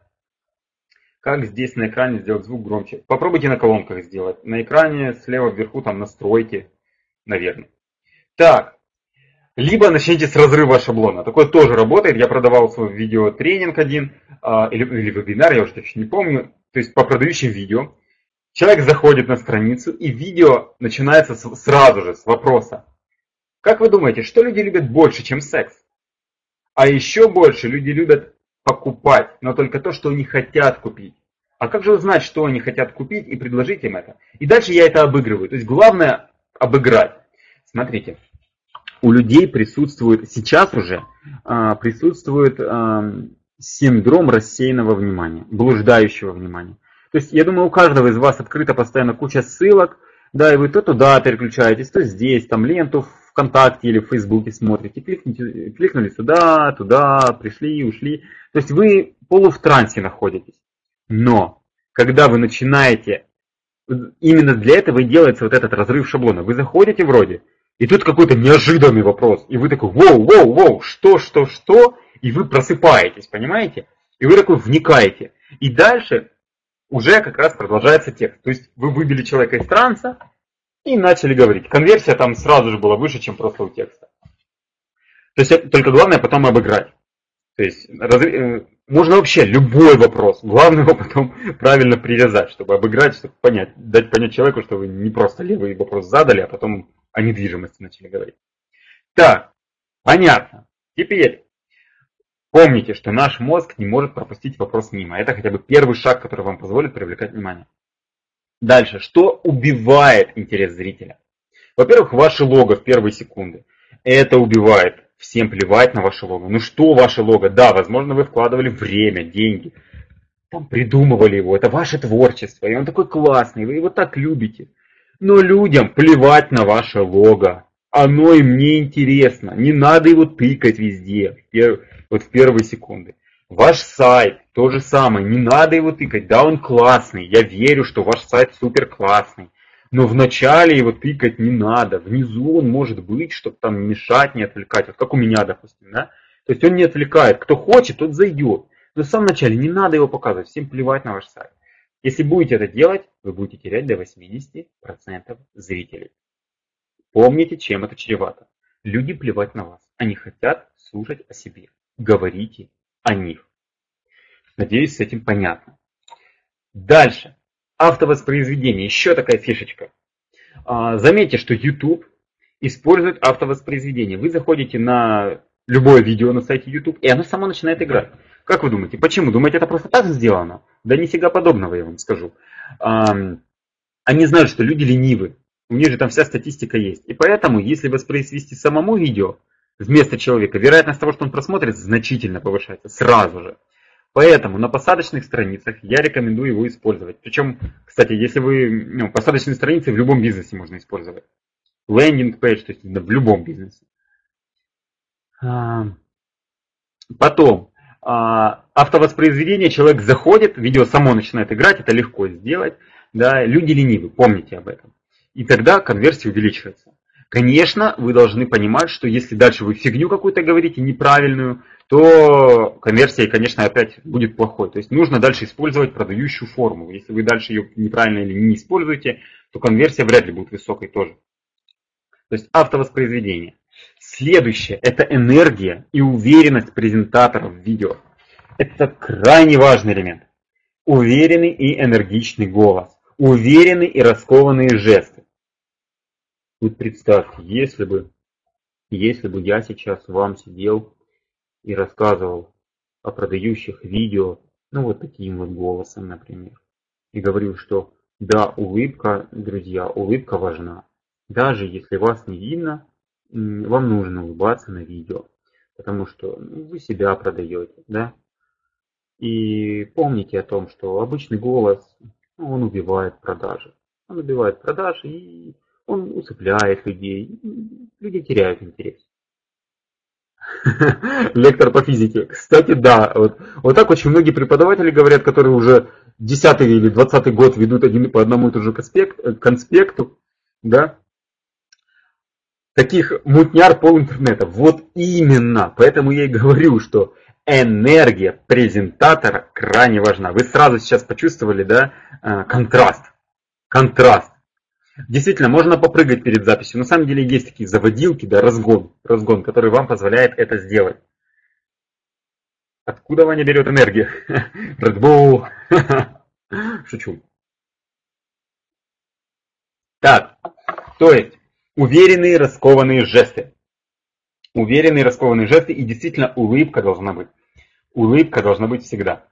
Speaker 1: как здесь на экране сделать звук громче. Попробуйте на колонках сделать. На экране слева вверху там настройки, наверное. Так, либо начните с разрыва шаблона. Такое тоже работает. Я продавал свой видеотренинг один, а, или, или вебинар, я уже точно не помню. То есть по продающим видео. Человек заходит на страницу, и видео начинается сразу же с вопроса. Как вы думаете, что люди любят больше, чем секс? А еще больше люди любят покупать, но только то, что они хотят купить. А как же узнать, что они хотят купить и предложить им это? И дальше я это обыгрываю. То есть главное обыграть. Смотрите, у людей присутствует, сейчас уже а, присутствует синдром рассеянного внимания, блуждающего внимания. То есть я думаю, у каждого из вас открыта постоянно куча ссылок, да, и вы то туда переключаетесь, то здесь, там ленту ВКонтакте или в Фейсбуке смотрите, кликните, кликнули сюда, туда, пришли, ушли. То есть вы полу в трансе находитесь. Но когда вы начинаете, именно для этого и делается вот этот разрыв шаблона. Вы заходите вроде, и тут какой-то неожиданный вопрос, и вы такой, воу, воу, воу, что, что, что, и вы просыпаетесь, понимаете? И вы такой вникаете. И дальше уже как раз продолжается текст. То есть вы выбили человека из транса и начали говорить. Конверсия там сразу же была выше, чем просто у текста. То есть только главное потом обыграть. То есть э, можно вообще любой вопрос. Главное его потом правильно привязать, чтобы обыграть, чтобы понять, дать понять человеку, что вы не просто левый вопрос задали, а потом о недвижимости начали говорить. Так, понятно. Теперь помните, что наш мозг не может пропустить вопрос мимо. Это хотя бы первый шаг, который вам позволит привлекать внимание. Дальше, что убивает интерес зрителя? Во-первых, ваше лого в первые секунды. Это убивает всем плевать на ваше лого. Ну что ваше лого? Да, возможно, вы вкладывали время, деньги, там придумывали его, это ваше творчество, и он такой классный, вы его так любите. Но людям плевать на ваше лого. Оно им не интересно. Не надо его тыкать везде, вот в первые секунды. Ваш сайт, то же самое, не надо его тыкать. Да, он классный, я верю, что ваш сайт супер классный. Но вначале его тыкать не надо. Внизу он может быть, чтобы там мешать, не отвлекать. Вот как у меня, допустим, да? То есть он не отвлекает. Кто хочет, тот зайдет. Но в самом начале не надо его показывать. Всем плевать на ваш сайт. Если будете это делать, вы будете терять до 80% зрителей. Помните, чем это чревато. Люди плевать на вас. Они хотят слушать о себе. Говорите о них. Надеюсь, с этим понятно. Дальше. Автовоспроизведение. Еще такая фишечка. А, заметьте, что YouTube использует автовоспроизведение. Вы заходите на любое видео на сайте YouTube, и оно само начинает играть. Как вы думаете, почему? Думаете, это просто так сделано? Да нифига подобного, я вам скажу. Они знают, что люди ленивы. У них же там вся статистика есть. И поэтому, если воспроизвести самому видео вместо человека, вероятность того, что он просмотрит, значительно повышается сразу же. Поэтому на посадочных страницах я рекомендую его использовать. Причем, кстати, если вы ну, посадочные страницы в любом бизнесе можно использовать. Лендинг пейдж, то есть в любом бизнесе. А, потом, а, автовоспроизведение, человек заходит, видео само начинает играть, это легко сделать. Да, люди ленивы, помните об этом. И тогда конверсия увеличивается. Конечно, вы должны понимать, что если дальше вы фигню какую-то говорите, неправильную, то конверсия, конечно, опять будет плохой. То есть нужно дальше использовать продающую форму. Если вы дальше ее неправильно или не используете, то конверсия вряд ли будет высокой тоже. То есть автовоспроизведение. Следующее – это энергия и уверенность презентатора в видео. Это крайне важный элемент. Уверенный и энергичный голос. Уверенный и раскованные жесты. Вот представьте, если бы, если бы я сейчас вам сидел и рассказывал о продающих видео, ну вот таким вот голосом, например, и говорил, что да, улыбка, друзья, улыбка важна. Даже если вас не видно, вам нужно улыбаться на видео, потому что ну, вы себя продаете, да. И помните о том, что обычный голос, он убивает продажи. Он убивает продажи и он усыпляет людей. Люди теряют интерес. Лектор по физике. Кстати, да, вот, вот так очень многие преподаватели говорят, которые уже 10 или 20 год ведут один по одному и тому же конспект, конспекту, да. таких мутняр пол интернета. Вот именно. Поэтому я и говорю, что энергия презентатора крайне важна. Вы сразу сейчас почувствовали, да, э, контраст. Контраст. Действительно, можно попрыгать перед записью. На самом деле есть такие заводилки, да, разгон, разгон, который вам позволяет это сделать. Откуда Ваня берет энергию? Red Bull. Шучу. Так, то есть уверенные раскованные жесты. Уверенные раскованные жесты и действительно улыбка должна быть. Улыбка должна быть всегда.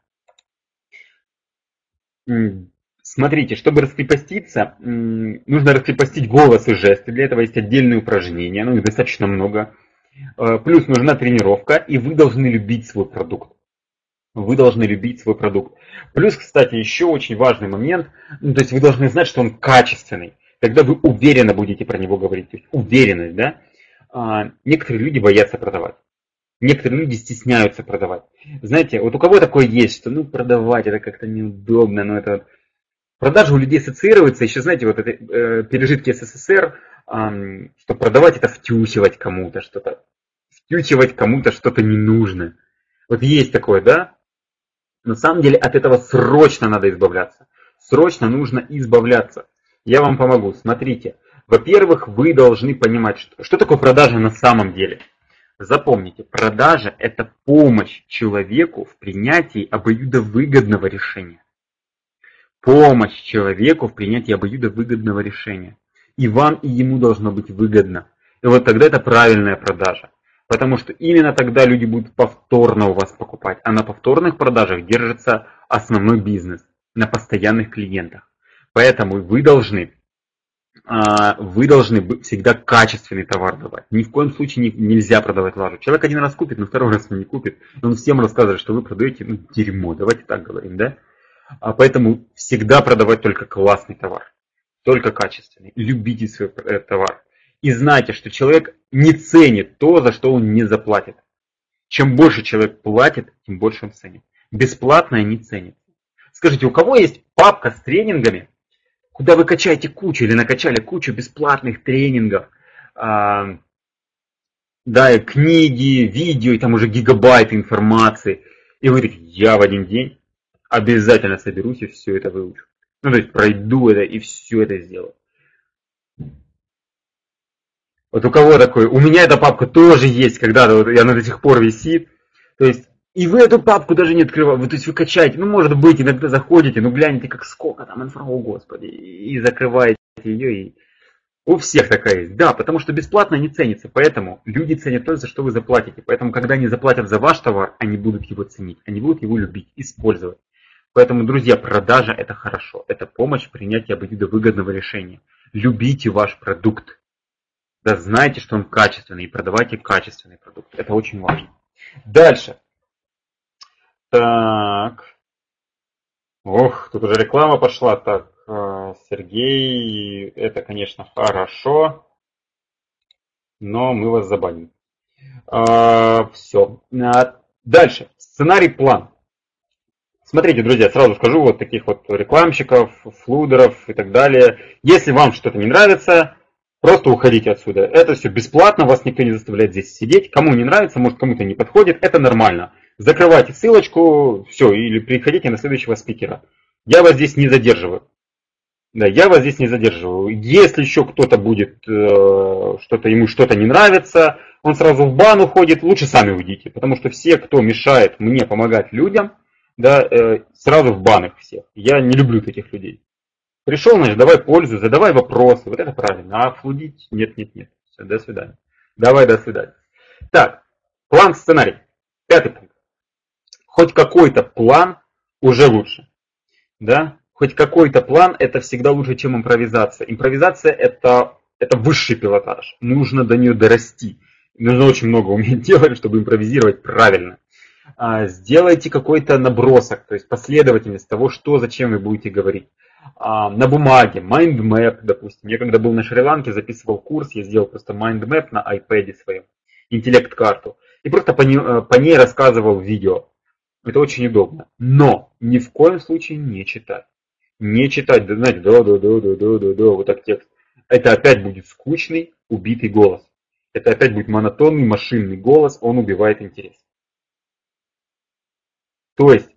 Speaker 1: Смотрите, чтобы раскрепоститься, нужно раскрепостить голос и жесты. Для этого есть отдельные упражнения, ну их достаточно много. Э, плюс нужна тренировка, и вы должны любить свой продукт. Вы должны любить свой продукт. Плюс, кстати, еще очень важный момент, ну, то есть вы должны знать, что он качественный. Тогда вы уверенно будете про него говорить. То есть уверенность, да? А, некоторые люди боятся продавать. Некоторые люди стесняются продавать. Знаете, вот у кого такое есть, что ну продавать это как-то неудобно, но это Продажа у людей ассоциируется, еще знаете, вот это э, пережитки СССР, э, что продавать это втючивать кому-то что-то. Втючивать кому-то что-то ненужное. Вот есть такое, да? На самом деле от этого срочно надо избавляться. Срочно нужно избавляться. Я вам помогу. Смотрите. Во-первых, вы должны понимать, что, что такое продажа на самом деле. Запомните, продажа – это помощь человеку в принятии обоюдовыгодного решения помощь человеку в принятии обоюдовыгодного решения. И вам, и ему должно быть выгодно. И вот тогда это правильная продажа. Потому что именно тогда люди будут повторно у вас покупать. А на повторных продажах держится основной бизнес. На постоянных клиентах. Поэтому вы должны, а, вы должны всегда качественный товар давать. Ни в коем случае нельзя продавать лажу. Человек один раз купит, но второй раз не купит. Он всем рассказывает, что вы продаете ну, дерьмо. Давайте так говорим, да? А поэтому всегда продавать только классный товар, только качественный. Любите свой э, товар. И знайте, что человек не ценит то, за что он не заплатит. Чем больше человек платит, тем больше он ценит. Бесплатное не ценит. Скажите, у кого есть папка с тренингами, куда вы качаете кучу или накачали кучу бесплатных тренингов, а, да, книги, видео, и там уже гигабайты информации, и вы такие, я в один день обязательно соберусь и все это выучу. Ну, то есть пройду это и все это сделаю. Вот у кого такой, у меня эта папка тоже есть когда-то, вот, и она до сих пор висит. То есть, и вы эту папку даже не открываете, то есть вы качаете, ну, может быть, иногда заходите, ну, глянете, как сколько там инфра, о, господи, и закрываете ее, и у всех такая есть. Да, потому что бесплатно не ценится. Поэтому люди ценят то, за что вы заплатите. Поэтому, когда они заплатят за ваш товар, они будут его ценить. Они будут его любить, использовать. Поэтому, друзья, продажа – это хорошо. Это помощь в принятии обоюдовыгодного решения. Любите ваш продукт. Да знайте, что он качественный, и продавайте качественный продукт. Это очень важно. Дальше. Так. Ох, тут уже реклама пошла. Так, э, Сергей, это, конечно, хорошо, но мы вас забаним. А, все. А, дальше. Сценарий, план. Смотрите, друзья, сразу скажу, вот таких вот рекламщиков, флудеров и так далее. Если вам что-то не нравится, просто уходите отсюда. Это все бесплатно, вас никто не заставляет здесь сидеть. Кому не нравится, может кому-то не подходит, это нормально. Закрывайте ссылочку, все, или приходите на следующего спикера. Я вас здесь не задерживаю. Да, я вас здесь не задерживаю. Если еще кто-то будет, э, что-то ему что-то не нравится, он сразу в бан уходит, лучше сами уйдите. Потому что все, кто мешает мне помогать людям, да, э, сразу в бан их всех. Я не люблю таких людей. Пришел, значит, давай пользу, задавай вопросы, вот это правильно. А флудить? Нет, нет, нет. Все, до свидания. Давай, до свидания. Так, план, сценарий. Пятый пункт. Хоть какой-то план уже лучше. Да? Хоть какой-то план это всегда лучше, чем импровизация. Импровизация это, это высший пилотаж. Нужно до нее дорасти. Нужно очень много уметь делать, чтобы импровизировать правильно. А, сделайте какой-то набросок, то есть последовательность того, что, зачем вы будете говорить. А, на бумаге, mind map, допустим. Я когда был на Шри-Ланке, записывал курс, я сделал просто mind map на iPad своем, интеллект-карту. И просто по ней, э, по ней рассказывал видео. Это очень удобно. Но ни в коем случае не читать. Не читать, да, знаете, да, да, да, да, да, да, да, вот так текст. Это опять будет скучный, убитый голос. Это опять будет монотонный машинный голос, он убивает интерес. То есть,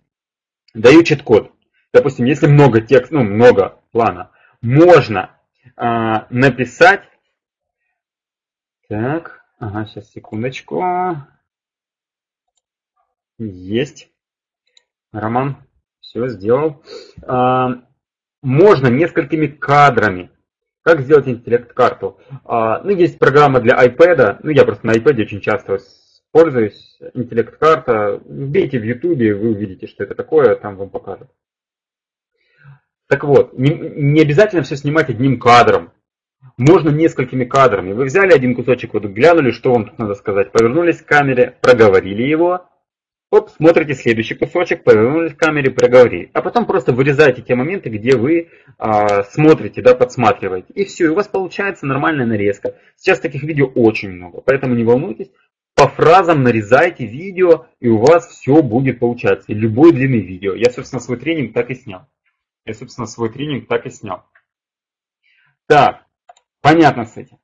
Speaker 1: даю чит-код. Допустим, если много текста, ну, много плана, можно а, написать. Так, ага, сейчас секундочку. Есть. Роман, все сделал. А, можно несколькими кадрами. Как сделать интеллект-карту? А, ну, есть программа для iPad. Ну, я просто на iPad очень часто пользуюсь. Интеллект-карта. Вбейте в YouTube, вы увидите, что это такое, там вам покажут. Так вот, не, не обязательно все снимать одним кадром. Можно несколькими кадрами. Вы взяли один кусочек, вот глянули, что вам тут надо сказать, повернулись к камере, проговорили его, Оп, смотрите следующий кусочек, повернулись к камере, проговорили. А потом просто вырезаете те моменты, где вы а, смотрите, да, подсматриваете. И все, и у вас получается нормальная нарезка. Сейчас таких видео очень много, поэтому не волнуйтесь. По фразам нарезайте видео, и у вас все будет получаться. Любой длины видео. Я, собственно, свой тренинг так и снял. Я, собственно, свой тренинг так и снял. Так, понятно с этим.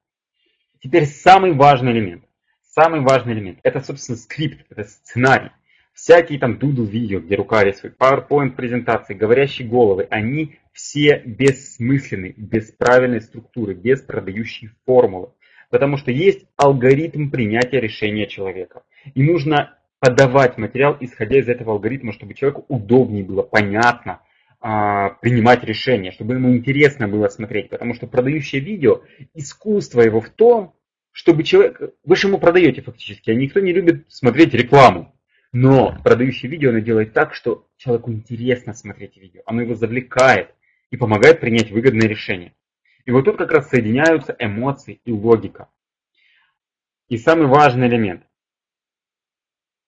Speaker 1: Теперь самый важный элемент. Самый важный элемент. Это, собственно, скрипт, это сценарий. Всякие там Doodle видео, где рука рисует, PowerPoint презентации, говорящие головы, они все бессмысленны, без правильной структуры, без продающей формулы. Потому что есть алгоритм принятия решения человека. И нужно подавать материал, исходя из этого алгоритма, чтобы человеку удобнее было, понятно, а, принимать решения, чтобы ему интересно было смотреть. Потому что продающее видео, искусство его в том, чтобы человек, вы же ему продаете фактически, а никто не любит смотреть рекламу. Но продающее видео оно делает так, что человеку интересно смотреть видео, оно его завлекает и помогает принять выгодное решение. И вот тут как раз соединяются эмоции и логика. И самый важный элемент.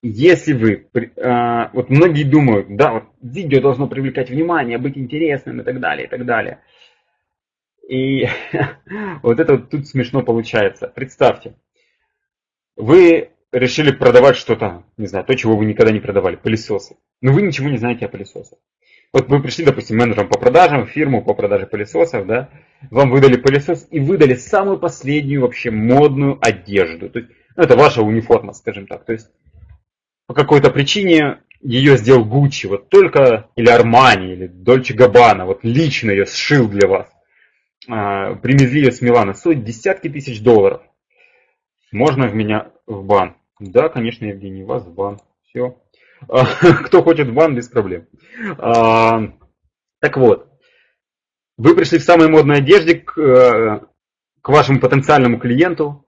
Speaker 1: Если вы, э, вот многие думают, да, вот видео должно привлекать внимание, быть интересным и так далее, и так далее. И вот это вот тут смешно получается. Представьте, вы решили продавать что-то, не знаю, то, чего вы никогда не продавали, пылесосы. Но вы ничего не знаете о пылесосах. Вот вы пришли, допустим, менеджером по продажам, в фирму по продаже пылесосов, да, вам выдали пылесос и выдали самую последнюю вообще модную одежду. То есть, ну, это ваша униформа, скажем так. То есть, по какой-то причине ее сделал Гуччи, вот только, или Армани, или Дольче Габбана, вот лично ее сшил для вас. А, привезли ее с Милана, стоит десятки тысяч долларов. Можно в меня в бан? Да, конечно, Евгений, вас в бан. Все. Кто хочет в бан, без проблем. А, так вот, вы пришли в самой модной одежде к, э, к вашему потенциальному клиенту,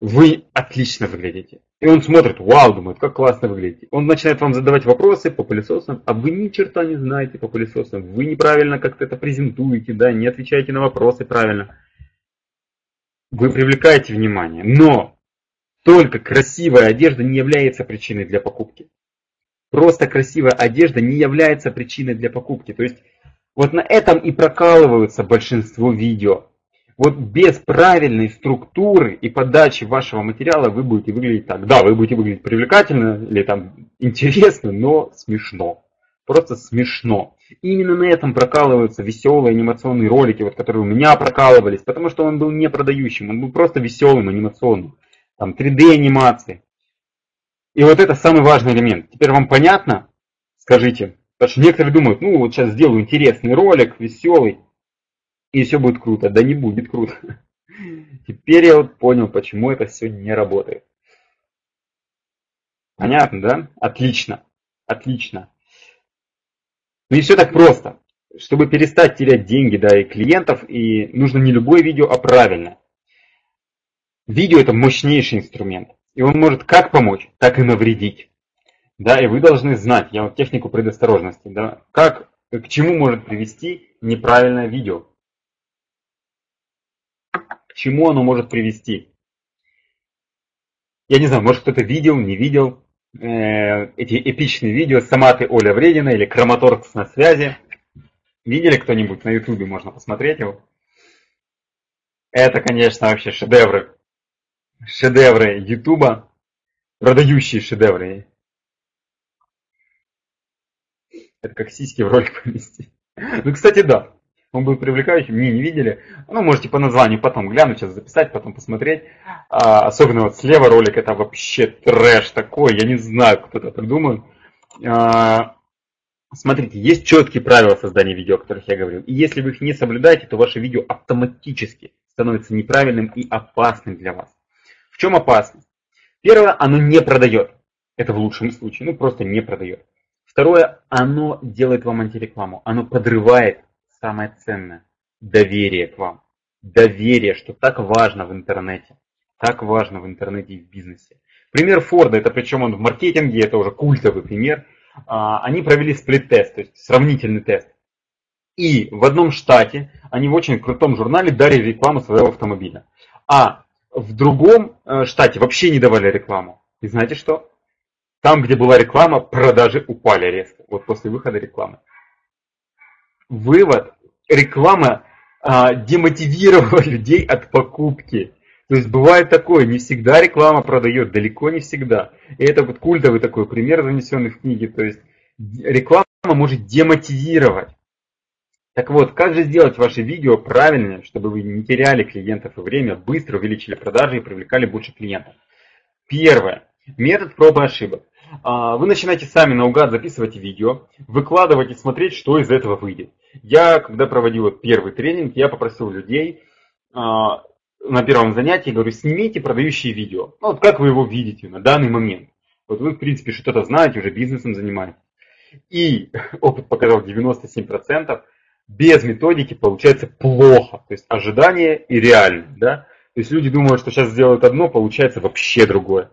Speaker 1: вы отлично выглядите. И он смотрит, вау, думает, как классно выглядите. Он начинает вам задавать вопросы по пылесосам, а вы ни черта не знаете по пылесосам. Вы неправильно как-то это презентуете, да, не отвечаете на вопросы правильно вы привлекаете внимание, но только красивая одежда не является причиной для покупки. Просто красивая одежда не является причиной для покупки. То есть вот на этом и прокалываются большинство видео. Вот без правильной структуры и подачи вашего материала вы будете выглядеть так. Да, вы будете выглядеть привлекательно или там интересно, но смешно. Просто смешно. И именно на этом прокалываются веселые анимационные ролики, вот, которые у меня прокалывались, потому что он был не продающим, он был просто веселым анимационным. Там 3D анимации. И вот это самый важный элемент. Теперь вам понятно? Скажите. Потому что некоторые думают, ну вот сейчас сделаю интересный ролик, веселый, и все будет круто. Да не будет круто. Теперь я вот понял, почему это все не работает. Понятно, да? Отлично. Отлично. Но ну, не все так просто. Чтобы перестать терять деньги да, и клиентов, и нужно не любое видео, а правильное. Видео это мощнейший инструмент. И он может как помочь, так и навредить. Да, и вы должны знать, я вот технику предосторожности, да, как, к чему может привести неправильное видео. К чему оно может привести. Я не знаю, может кто-то видел, не видел, Э, эти эпичные видео Саматы Оля Вредина или Краматоргс на связи. Видели кто-нибудь на ютубе, можно посмотреть его. Это, конечно, вообще шедевры. Шедевры ютуба. Продающие шедевры. Это как сиськи в ролик поместить. Ну, кстати, да. Он будет привлекающим, не, не видели. Ну, можете по названию потом глянуть, сейчас записать, потом посмотреть. А, особенно вот слева ролик, это вообще трэш такой, я не знаю, кто это придумал. А, смотрите, есть четкие правила создания видео, о которых я говорил. И если вы их не соблюдаете, то ваше видео автоматически становится неправильным и опасным для вас. В чем опасность? Первое, оно не продает. Это в лучшем случае, ну просто не продает. Второе, оно делает вам антирекламу, оно подрывает самое ценное – доверие к вам. Доверие, что так важно в интернете. Так важно в интернете и в бизнесе. Пример Форда, это причем он в маркетинге, это уже культовый пример. А, они провели сплит-тест, то есть сравнительный тест. И в одном штате они в очень крутом журнале дали рекламу своего автомобиля. А в другом э, штате вообще не давали рекламу. И знаете что? Там, где была реклама, продажи упали резко. Вот после выхода рекламы. Вывод. Реклама а, демотивировала людей от покупки. То есть бывает такое, не всегда реклама продает, далеко не всегда. И это вот культовый такой пример, занесенный в книге. То есть реклама может демотивировать. Так вот, как же сделать ваше видео правильно, чтобы вы не теряли клиентов и время, быстро увеличили продажи и привлекали больше клиентов? Первое. Метод проб и ошибок. А, вы начинаете сами наугад записывать видео, выкладывать и смотреть, что из этого выйдет. Я, когда проводил первый тренинг, я попросил людей а, на первом занятии, говорю, снимите продающие видео. Ну, вот как вы его видите на данный момент. Вот вы, в принципе, что-то знаете, уже бизнесом занимаетесь. И опыт показал 97%, без методики получается плохо. То есть ожидание и реальность. Да? То есть люди думают, что сейчас сделают одно, получается вообще другое.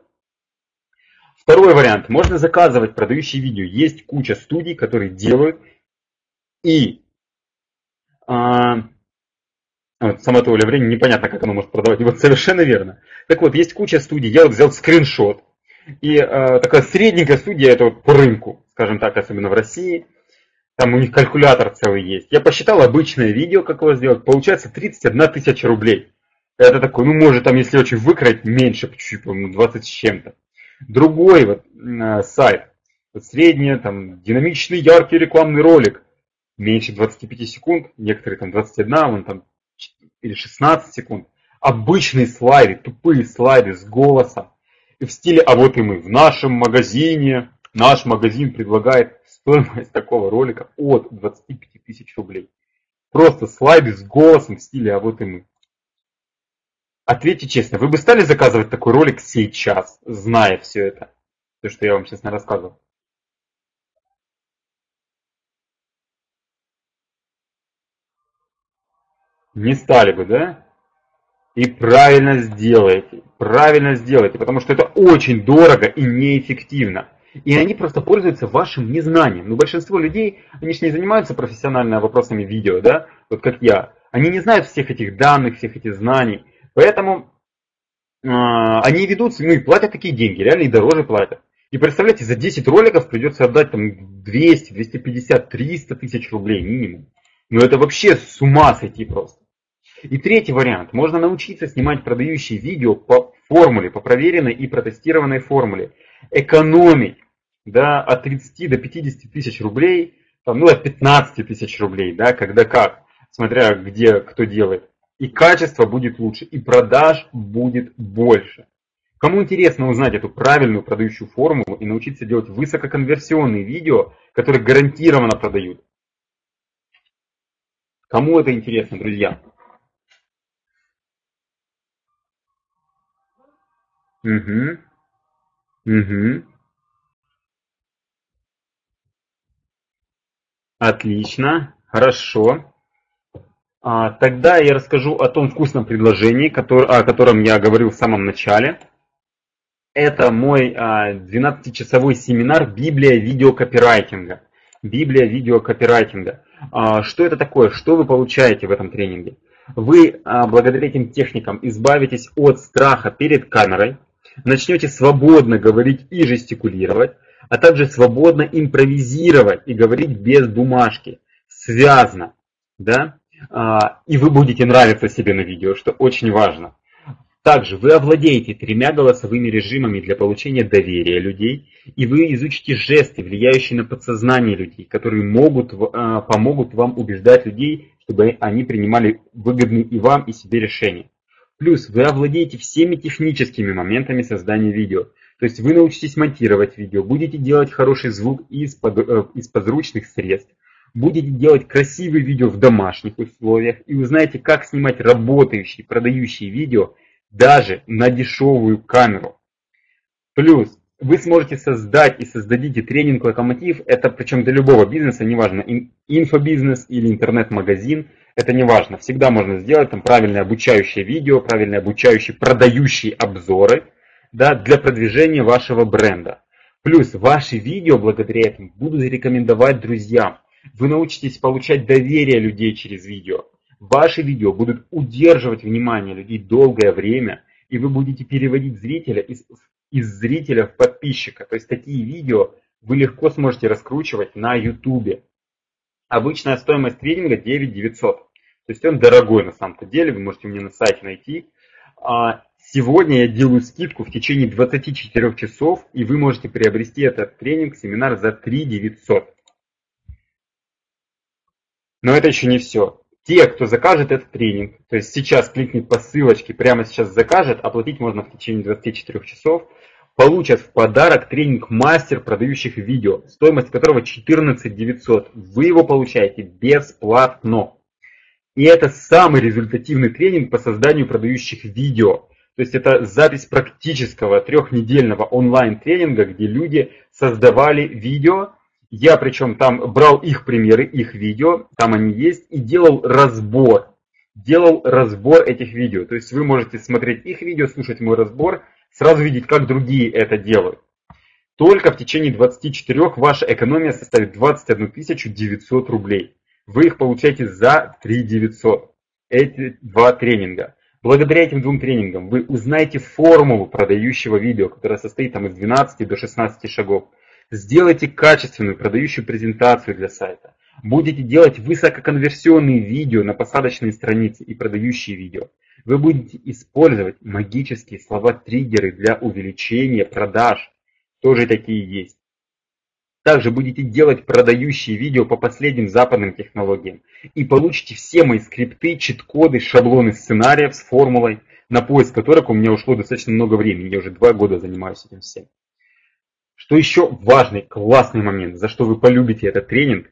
Speaker 1: Второй вариант. Можно заказывать продающие видео. Есть куча студий, которые делают. И а, вот, сама то времени непонятно, как оно может продавать. Вот совершенно верно. Так вот, есть куча студий. Я вот взял скриншот. И а, такая средненькая студия, это вот по рынку, скажем так, особенно в России. Там у них калькулятор целый есть. Я посчитал обычное видео, как его сделать. Получается 31 тысяча рублей. Это такой, ну может там, если очень выкроить, меньше, чуть-чуть, 20 с чем-то. Другой вот э, сайт, вот средний, там, динамичный, яркий рекламный ролик, меньше 25 секунд, некоторые там 21, вон там, или 16 секунд. Обычные слайды, тупые слайды с голосом. И в стиле «А вот и мы в нашем магазине». Наш магазин предлагает стоимость такого ролика от 25 тысяч рублей. Просто слайды с голосом в стиле «А вот и мы». Ответьте честно, вы бы стали заказывать такой ролик сейчас, зная все это? То, что я вам честно рассказывал. Не стали бы, да? И правильно сделаете. Правильно сделаете, потому что это очень дорого и неэффективно. И они просто пользуются вашим незнанием. Но большинство людей, они же не занимаются профессионально вопросами видео, да? Вот как я. Они не знают всех этих данных, всех этих знаний. Поэтому э, они ведутся, ну и платят такие деньги, реально и дороже платят. И представляете, за 10 роликов придется отдать там 200, 250, 300 тысяч рублей минимум. Ну это вообще с ума сойти просто. И третий вариант. Можно научиться снимать продающие видео по формуле, по проверенной и протестированной формуле. Экономить да, от 30 до 50 тысяч рублей, там, ну от 15 тысяч рублей, да, когда как, смотря где кто делает и качество будет лучше, и продаж будет больше. Кому интересно узнать эту правильную продающую формулу и научиться делать высококонверсионные видео, которые гарантированно продают? Кому это интересно, друзья? Угу. Угу. Отлично. Хорошо. А, тогда я расскажу о том вкусном предложении, о котором я говорил в самом начале. Это мой 12-часовой а, семинар «Библия видеокопирайтинга». Библия видеокопирайтинга. А, что это такое? Что вы получаете в этом тренинге? Вы благодаря этим техникам избавитесь от страха перед камерой, начнете свободно говорить и жестикулировать, а также свободно импровизировать и говорить без бумажки, связно. Да? А, и вы будете нравиться себе на видео, что очень важно. Также вы овладеете тремя голосовыми режимами для получения доверия людей, и вы изучите жесты, влияющие на подсознание людей, которые могут, а, помогут вам убеждать людей, чтобы они принимали выгодные и вам, и себе решения. Плюс вы овладеете всеми техническими моментами создания видео. То есть вы научитесь монтировать видео, будете делать хороший звук из, под, э, из подручных средств, будете делать красивые видео в домашних условиях и узнаете, как снимать работающие, продающие видео даже на дешевую камеру. Плюс вы сможете создать и создадите тренинг «Локомотив». Это причем для любого бизнеса, неважно, инфобизнес или интернет-магазин, это не важно. Всегда можно сделать там правильное обучающее видео, правильные обучающие, продающие обзоры да, для продвижения вашего бренда. Плюс ваши видео благодаря этому будут рекомендовать друзьям. Вы научитесь получать доверие людей через видео. Ваши видео будут удерживать внимание людей долгое время, и вы будете переводить зрителя из, из зрителя в подписчика. То есть такие видео вы легко сможете раскручивать на YouTube. Обычная стоимость тренинга 9 900. То есть он дорогой на самом-то деле, вы можете мне на сайте найти. Сегодня я делаю скидку в течение 24 часов, и вы можете приобрести этот тренинг, семинар за 3 900. Но это еще не все. Те, кто закажет этот тренинг, то есть сейчас кликнет по ссылочке, прямо сейчас закажет, оплатить можно в течение 24 часов, получат в подарок тренинг мастер продающих видео, стоимость которого 14 900. Вы его получаете бесплатно. И это самый результативный тренинг по созданию продающих видео. То есть это запись практического трехнедельного онлайн-тренинга, где люди создавали видео, я причем там брал их примеры, их видео, там они есть, и делал разбор. Делал разбор этих видео. То есть вы можете смотреть их видео, слушать мой разбор, сразу видеть, как другие это делают. Только в течение 24 ваша экономия составит 21 900 рублей. Вы их получаете за 3 900. Эти два тренинга. Благодаря этим двум тренингам вы узнаете формулу продающего видео, которая состоит там из 12 до 16 шагов. Сделайте качественную продающую презентацию для сайта. Будете делать высококонверсионные видео на посадочные страницы и продающие видео. Вы будете использовать магические слова-триггеры для увеличения продаж. Тоже такие есть. Также будете делать продающие видео по последним западным технологиям. И получите все мои скрипты, чит-коды, шаблоны сценариев с формулой, на поиск которых у меня ушло достаточно много времени. Я уже два года занимаюсь этим всем. Что еще важный, классный момент, за что вы полюбите этот тренинг,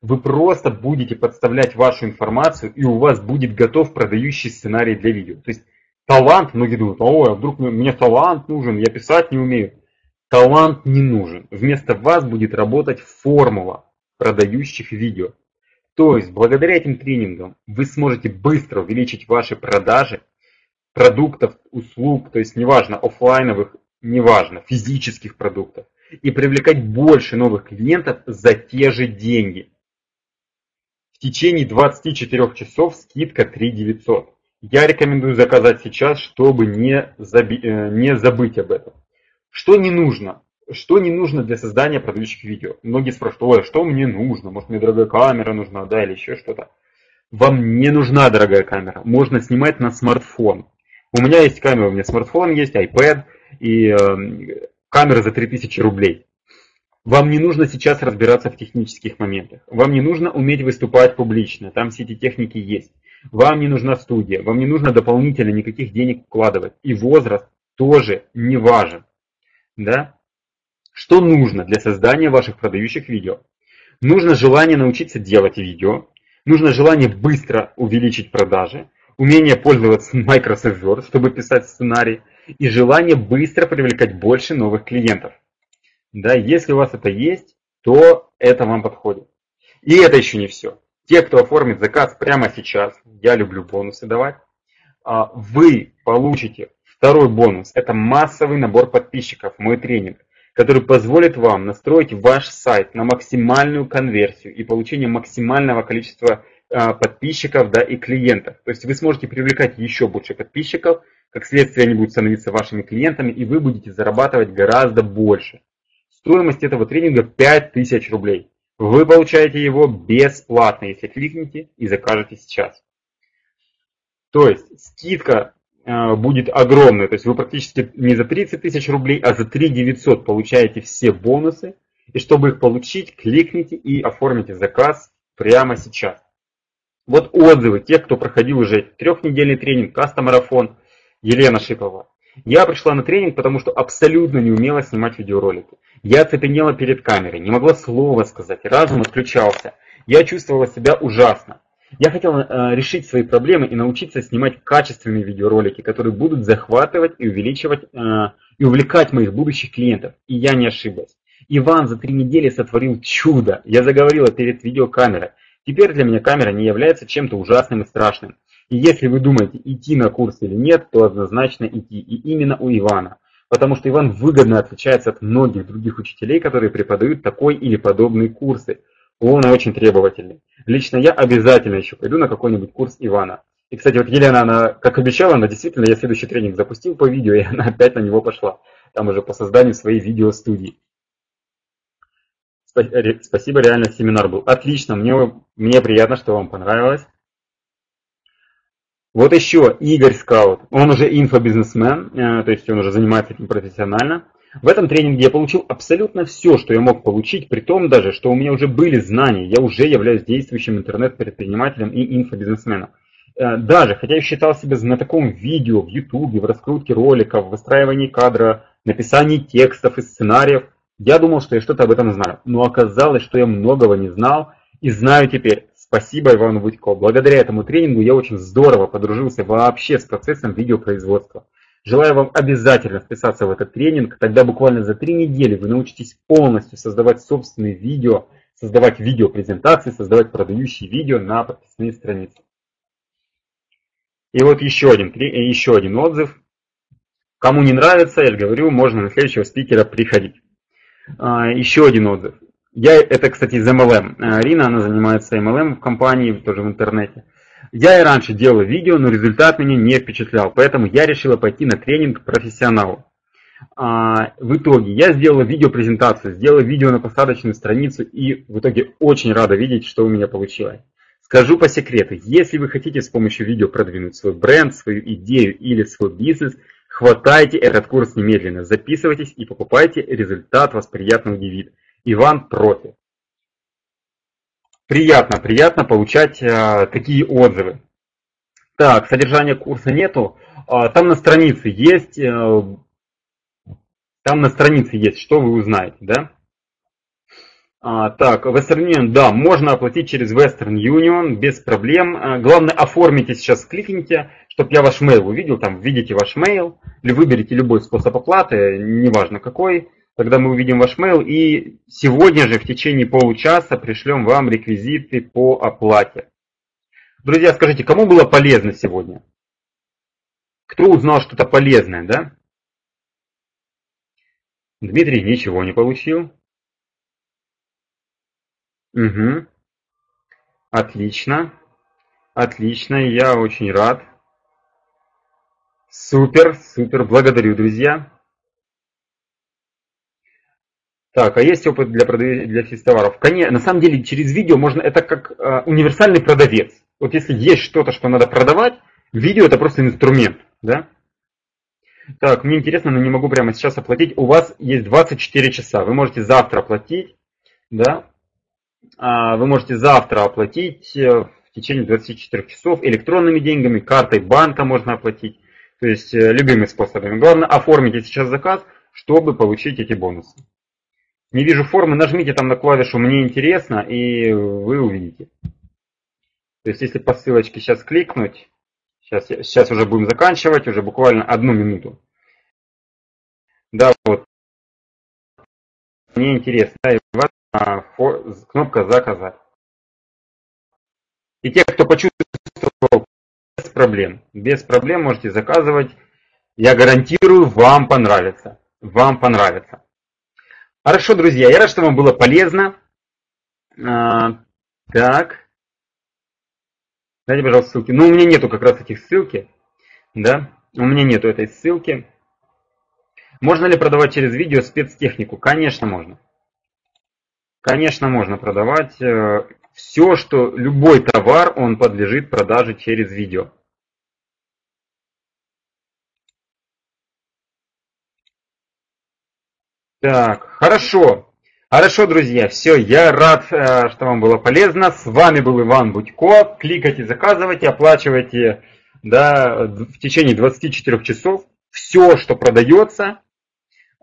Speaker 1: вы просто будете подставлять вашу информацию, и у вас будет готов продающий сценарий для видео. То есть талант, многие думают, ой, а вдруг мне талант нужен, я писать не умею. Талант не нужен. Вместо вас будет работать формула продающих видео. То есть, благодаря этим тренингам вы сможете быстро увеличить ваши продажи продуктов, услуг, то есть неважно, офлайновых неважно, физических продуктов, и привлекать больше новых клиентов за те же деньги. В течение 24 часов скидка 3 900. Я рекомендую заказать сейчас, чтобы не, заби э, не забыть об этом. Что не нужно? Что не нужно для создания продающих видео? Многие спрашивают, ой, что мне нужно? Может мне дорогая камера нужна, да, или еще что-то. Вам не нужна дорогая камера. Можно снимать на смартфон. У меня есть камера, у меня смартфон есть, iPad, и э, камера за 3000 рублей. Вам не нужно сейчас разбираться в технических моментах. Вам не нужно уметь выступать публично, там все эти техники есть. Вам не нужна студия, вам не нужно дополнительно никаких денег вкладывать. И возраст тоже не важен. Да? Что нужно для создания ваших продающих видео? Нужно желание научиться делать видео, нужно желание быстро увеличить продажи, умение пользоваться Microsoft Word, чтобы писать сценарий, и желание быстро привлекать больше новых клиентов. Да, если у вас это есть, то это вам подходит. И это еще не все. Те, кто оформит заказ прямо сейчас, я люблю бонусы давать, а, вы получите второй бонус. Это массовый набор подписчиков, мой тренинг, который позволит вам настроить ваш сайт на максимальную конверсию и получение максимального количества а, подписчиков да, и клиентов. То есть вы сможете привлекать еще больше подписчиков, как следствие они будут становиться вашими клиентами, и вы будете зарабатывать гораздо больше. Стоимость этого тренинга 5000 рублей. Вы получаете его бесплатно, если кликните и закажете сейчас. То есть скидка будет огромная. То есть вы практически не за 30 тысяч рублей, а за 3 900 получаете все бонусы. И чтобы их получить, кликните и оформите заказ прямо сейчас. Вот отзывы тех, кто проходил уже трехнедельный тренинг, кастомарафон, Елена Шипова. Я пришла на тренинг, потому что абсолютно не умела снимать видеоролики. Я цепенела перед камерой, не могла слова сказать, разум отключался. Я чувствовала себя ужасно. Я хотела э, решить свои проблемы и научиться снимать качественные видеоролики, которые будут захватывать и увеличивать э, и увлекать моих будущих клиентов. И я не ошиблась. Иван за три недели сотворил чудо. Я заговорила перед видеокамерой. Теперь для меня камера не является чем-то ужасным и страшным. И если вы думаете, идти на курс или нет, то однозначно идти. И именно у Ивана. Потому что Иван выгодно отличается от многих других учителей, которые преподают такой или подобные курсы. Он очень требовательный. Лично я обязательно еще пойду на какой-нибудь курс Ивана. И, кстати, вот Елена, она, как обещала, она действительно, я следующий тренинг запустил по видео, и она опять на него пошла. Там уже по созданию своей видеостудии. Спасибо, реально семинар был. Отлично, мне, мне приятно, что вам понравилось. Вот еще Игорь Скаут, он уже инфобизнесмен, э, то есть он уже занимается этим профессионально. В этом тренинге я получил абсолютно все, что я мог получить, при том даже, что у меня уже были знания, я уже являюсь действующим интернет-предпринимателем и инфобизнесменом. Э, даже, хотя я считал себя знатоком видео, в ютубе, в раскрутке роликов, в выстраивании кадра, написании текстов и сценариев, я думал, что я что-то об этом знаю. Но оказалось, что я многого не знал и знаю теперь. Спасибо Ивану Будько. Благодаря этому тренингу я очень здорово подружился вообще с процессом видеопроизводства. Желаю вам обязательно вписаться в этот тренинг, тогда буквально за три недели вы научитесь полностью создавать собственные видео, создавать видеопрезентации, создавать продающие видео на подписные страницы. И вот еще один, еще один отзыв. Кому не нравится, я же говорю, можно на следующего спикера приходить. А, еще один отзыв. Я, это, кстати, из MLM. Э, Рина, она занимается MLM в компании, тоже в интернете. Я и раньше делал видео, но результат меня не впечатлял, поэтому я решила пойти на тренинг профессионалу. А, в итоге я сделала видеопрезентацию, сделала видео на посадочную страницу и в итоге очень рада видеть, что у меня получилось. Скажу по секрету, если вы хотите с помощью видео продвинуть свой бренд, свою идею или свой бизнес, хватайте этот курс немедленно, записывайтесь и покупайте, результат вас приятно удивит. Иван Профи. Приятно, приятно получать э, такие отзывы. Так, содержания курса нету. Э, там на странице есть, э, там на странице есть, что вы узнаете, да? А, так, Western Union, да, можно оплатить через Western Union без проблем. А, главное, оформите сейчас, кликните, чтобы я ваш mail увидел, там, введите ваш mail, или выберите любой способ оплаты, неважно какой. Тогда мы увидим ваш mail и сегодня же в течение получаса пришлем вам реквизиты по оплате. Друзья, скажите, кому было полезно сегодня? Кто узнал что-то полезное, да? Дмитрий ничего не получил. Угу. Отлично. Отлично, я очень рад. Супер, супер, благодарю, друзья. Так, а есть опыт для, продав... для физтоваров? Конечно, на самом деле через видео можно, это как э, универсальный продавец. Вот если есть что-то, что надо продавать, видео это просто инструмент, да? Так, мне интересно, но не могу прямо сейчас оплатить. У вас есть 24 часа, вы можете завтра оплатить, да? А, вы можете завтра оплатить э, в течение 24 часов электронными деньгами, картой банка можно оплатить, то есть э, любыми способами. Главное, оформите сейчас заказ, чтобы получить эти бонусы. Не вижу формы, нажмите там на клавишу «Мне интересно» и вы увидите. То есть если по ссылочке сейчас кликнуть, сейчас, сейчас уже будем заканчивать, уже буквально одну минуту. Да, вот. Мне интересно, и вот а, кнопка «Заказать». И те, кто почувствовал, без проблем, без проблем можете заказывать. Я гарантирую, вам понравится. Вам понравится. Хорошо, друзья, я рад, что вам было полезно. А, так. Дайте, пожалуйста, ссылки. Ну, у меня нету как раз этих ссылки. Да, у меня нету этой ссылки. Можно ли продавать через видео спецтехнику? Конечно, можно. Конечно, можно продавать. Э, Все, что любой товар, он подлежит продаже через видео. Так, хорошо. Хорошо, друзья, все, я рад, э, что вам было полезно. С вами был Иван Будько. Кликайте, заказывайте, оплачивайте да, в течение 24 часов. Все, что продается,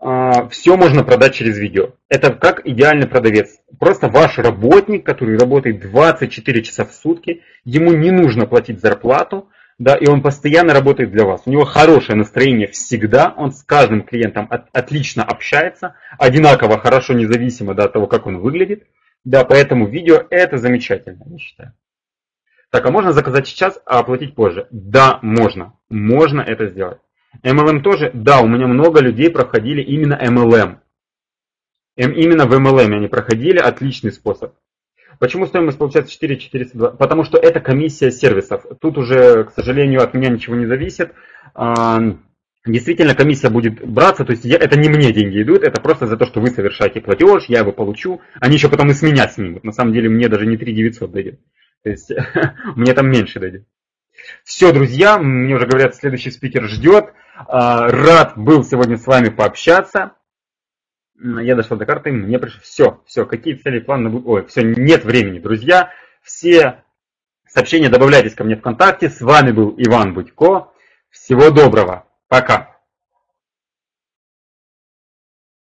Speaker 1: э, все можно продать через видео. Это как идеальный продавец. Просто ваш работник, который работает 24 часа в сутки, ему не нужно платить зарплату, да, и он постоянно работает для вас. У него хорошее настроение всегда, он с каждым клиентом от, отлично общается, одинаково хорошо, независимо да, от того, как он выглядит. Да, поэтому видео это замечательно, я считаю. Так, а можно заказать сейчас, а оплатить позже? Да, можно. Можно это сделать. MLM тоже? Да, у меня много людей проходили именно MLM. Именно в MLM они проходили, отличный способ. Почему стоимость получается 4 402? Потому что это комиссия сервисов. Тут уже, к сожалению, от меня ничего не зависит. Действительно, комиссия будет браться, то есть я, это не мне деньги идут, это просто за то, что вы совершаете платеж, я его получу. Они еще потом и с меня снимут. На самом деле мне даже не 3 900 дойдет. То есть мне там меньше дойдет. Все, друзья, мне уже говорят, следующий спикер ждет. А, рад был сегодня с вами пообщаться я дошел до карты, мне пришло, все, все, какие цели, планы, ой, все, нет времени, друзья, все сообщения добавляйтесь ко мне ВКонтакте, с вами был Иван Будько, всего доброго, пока.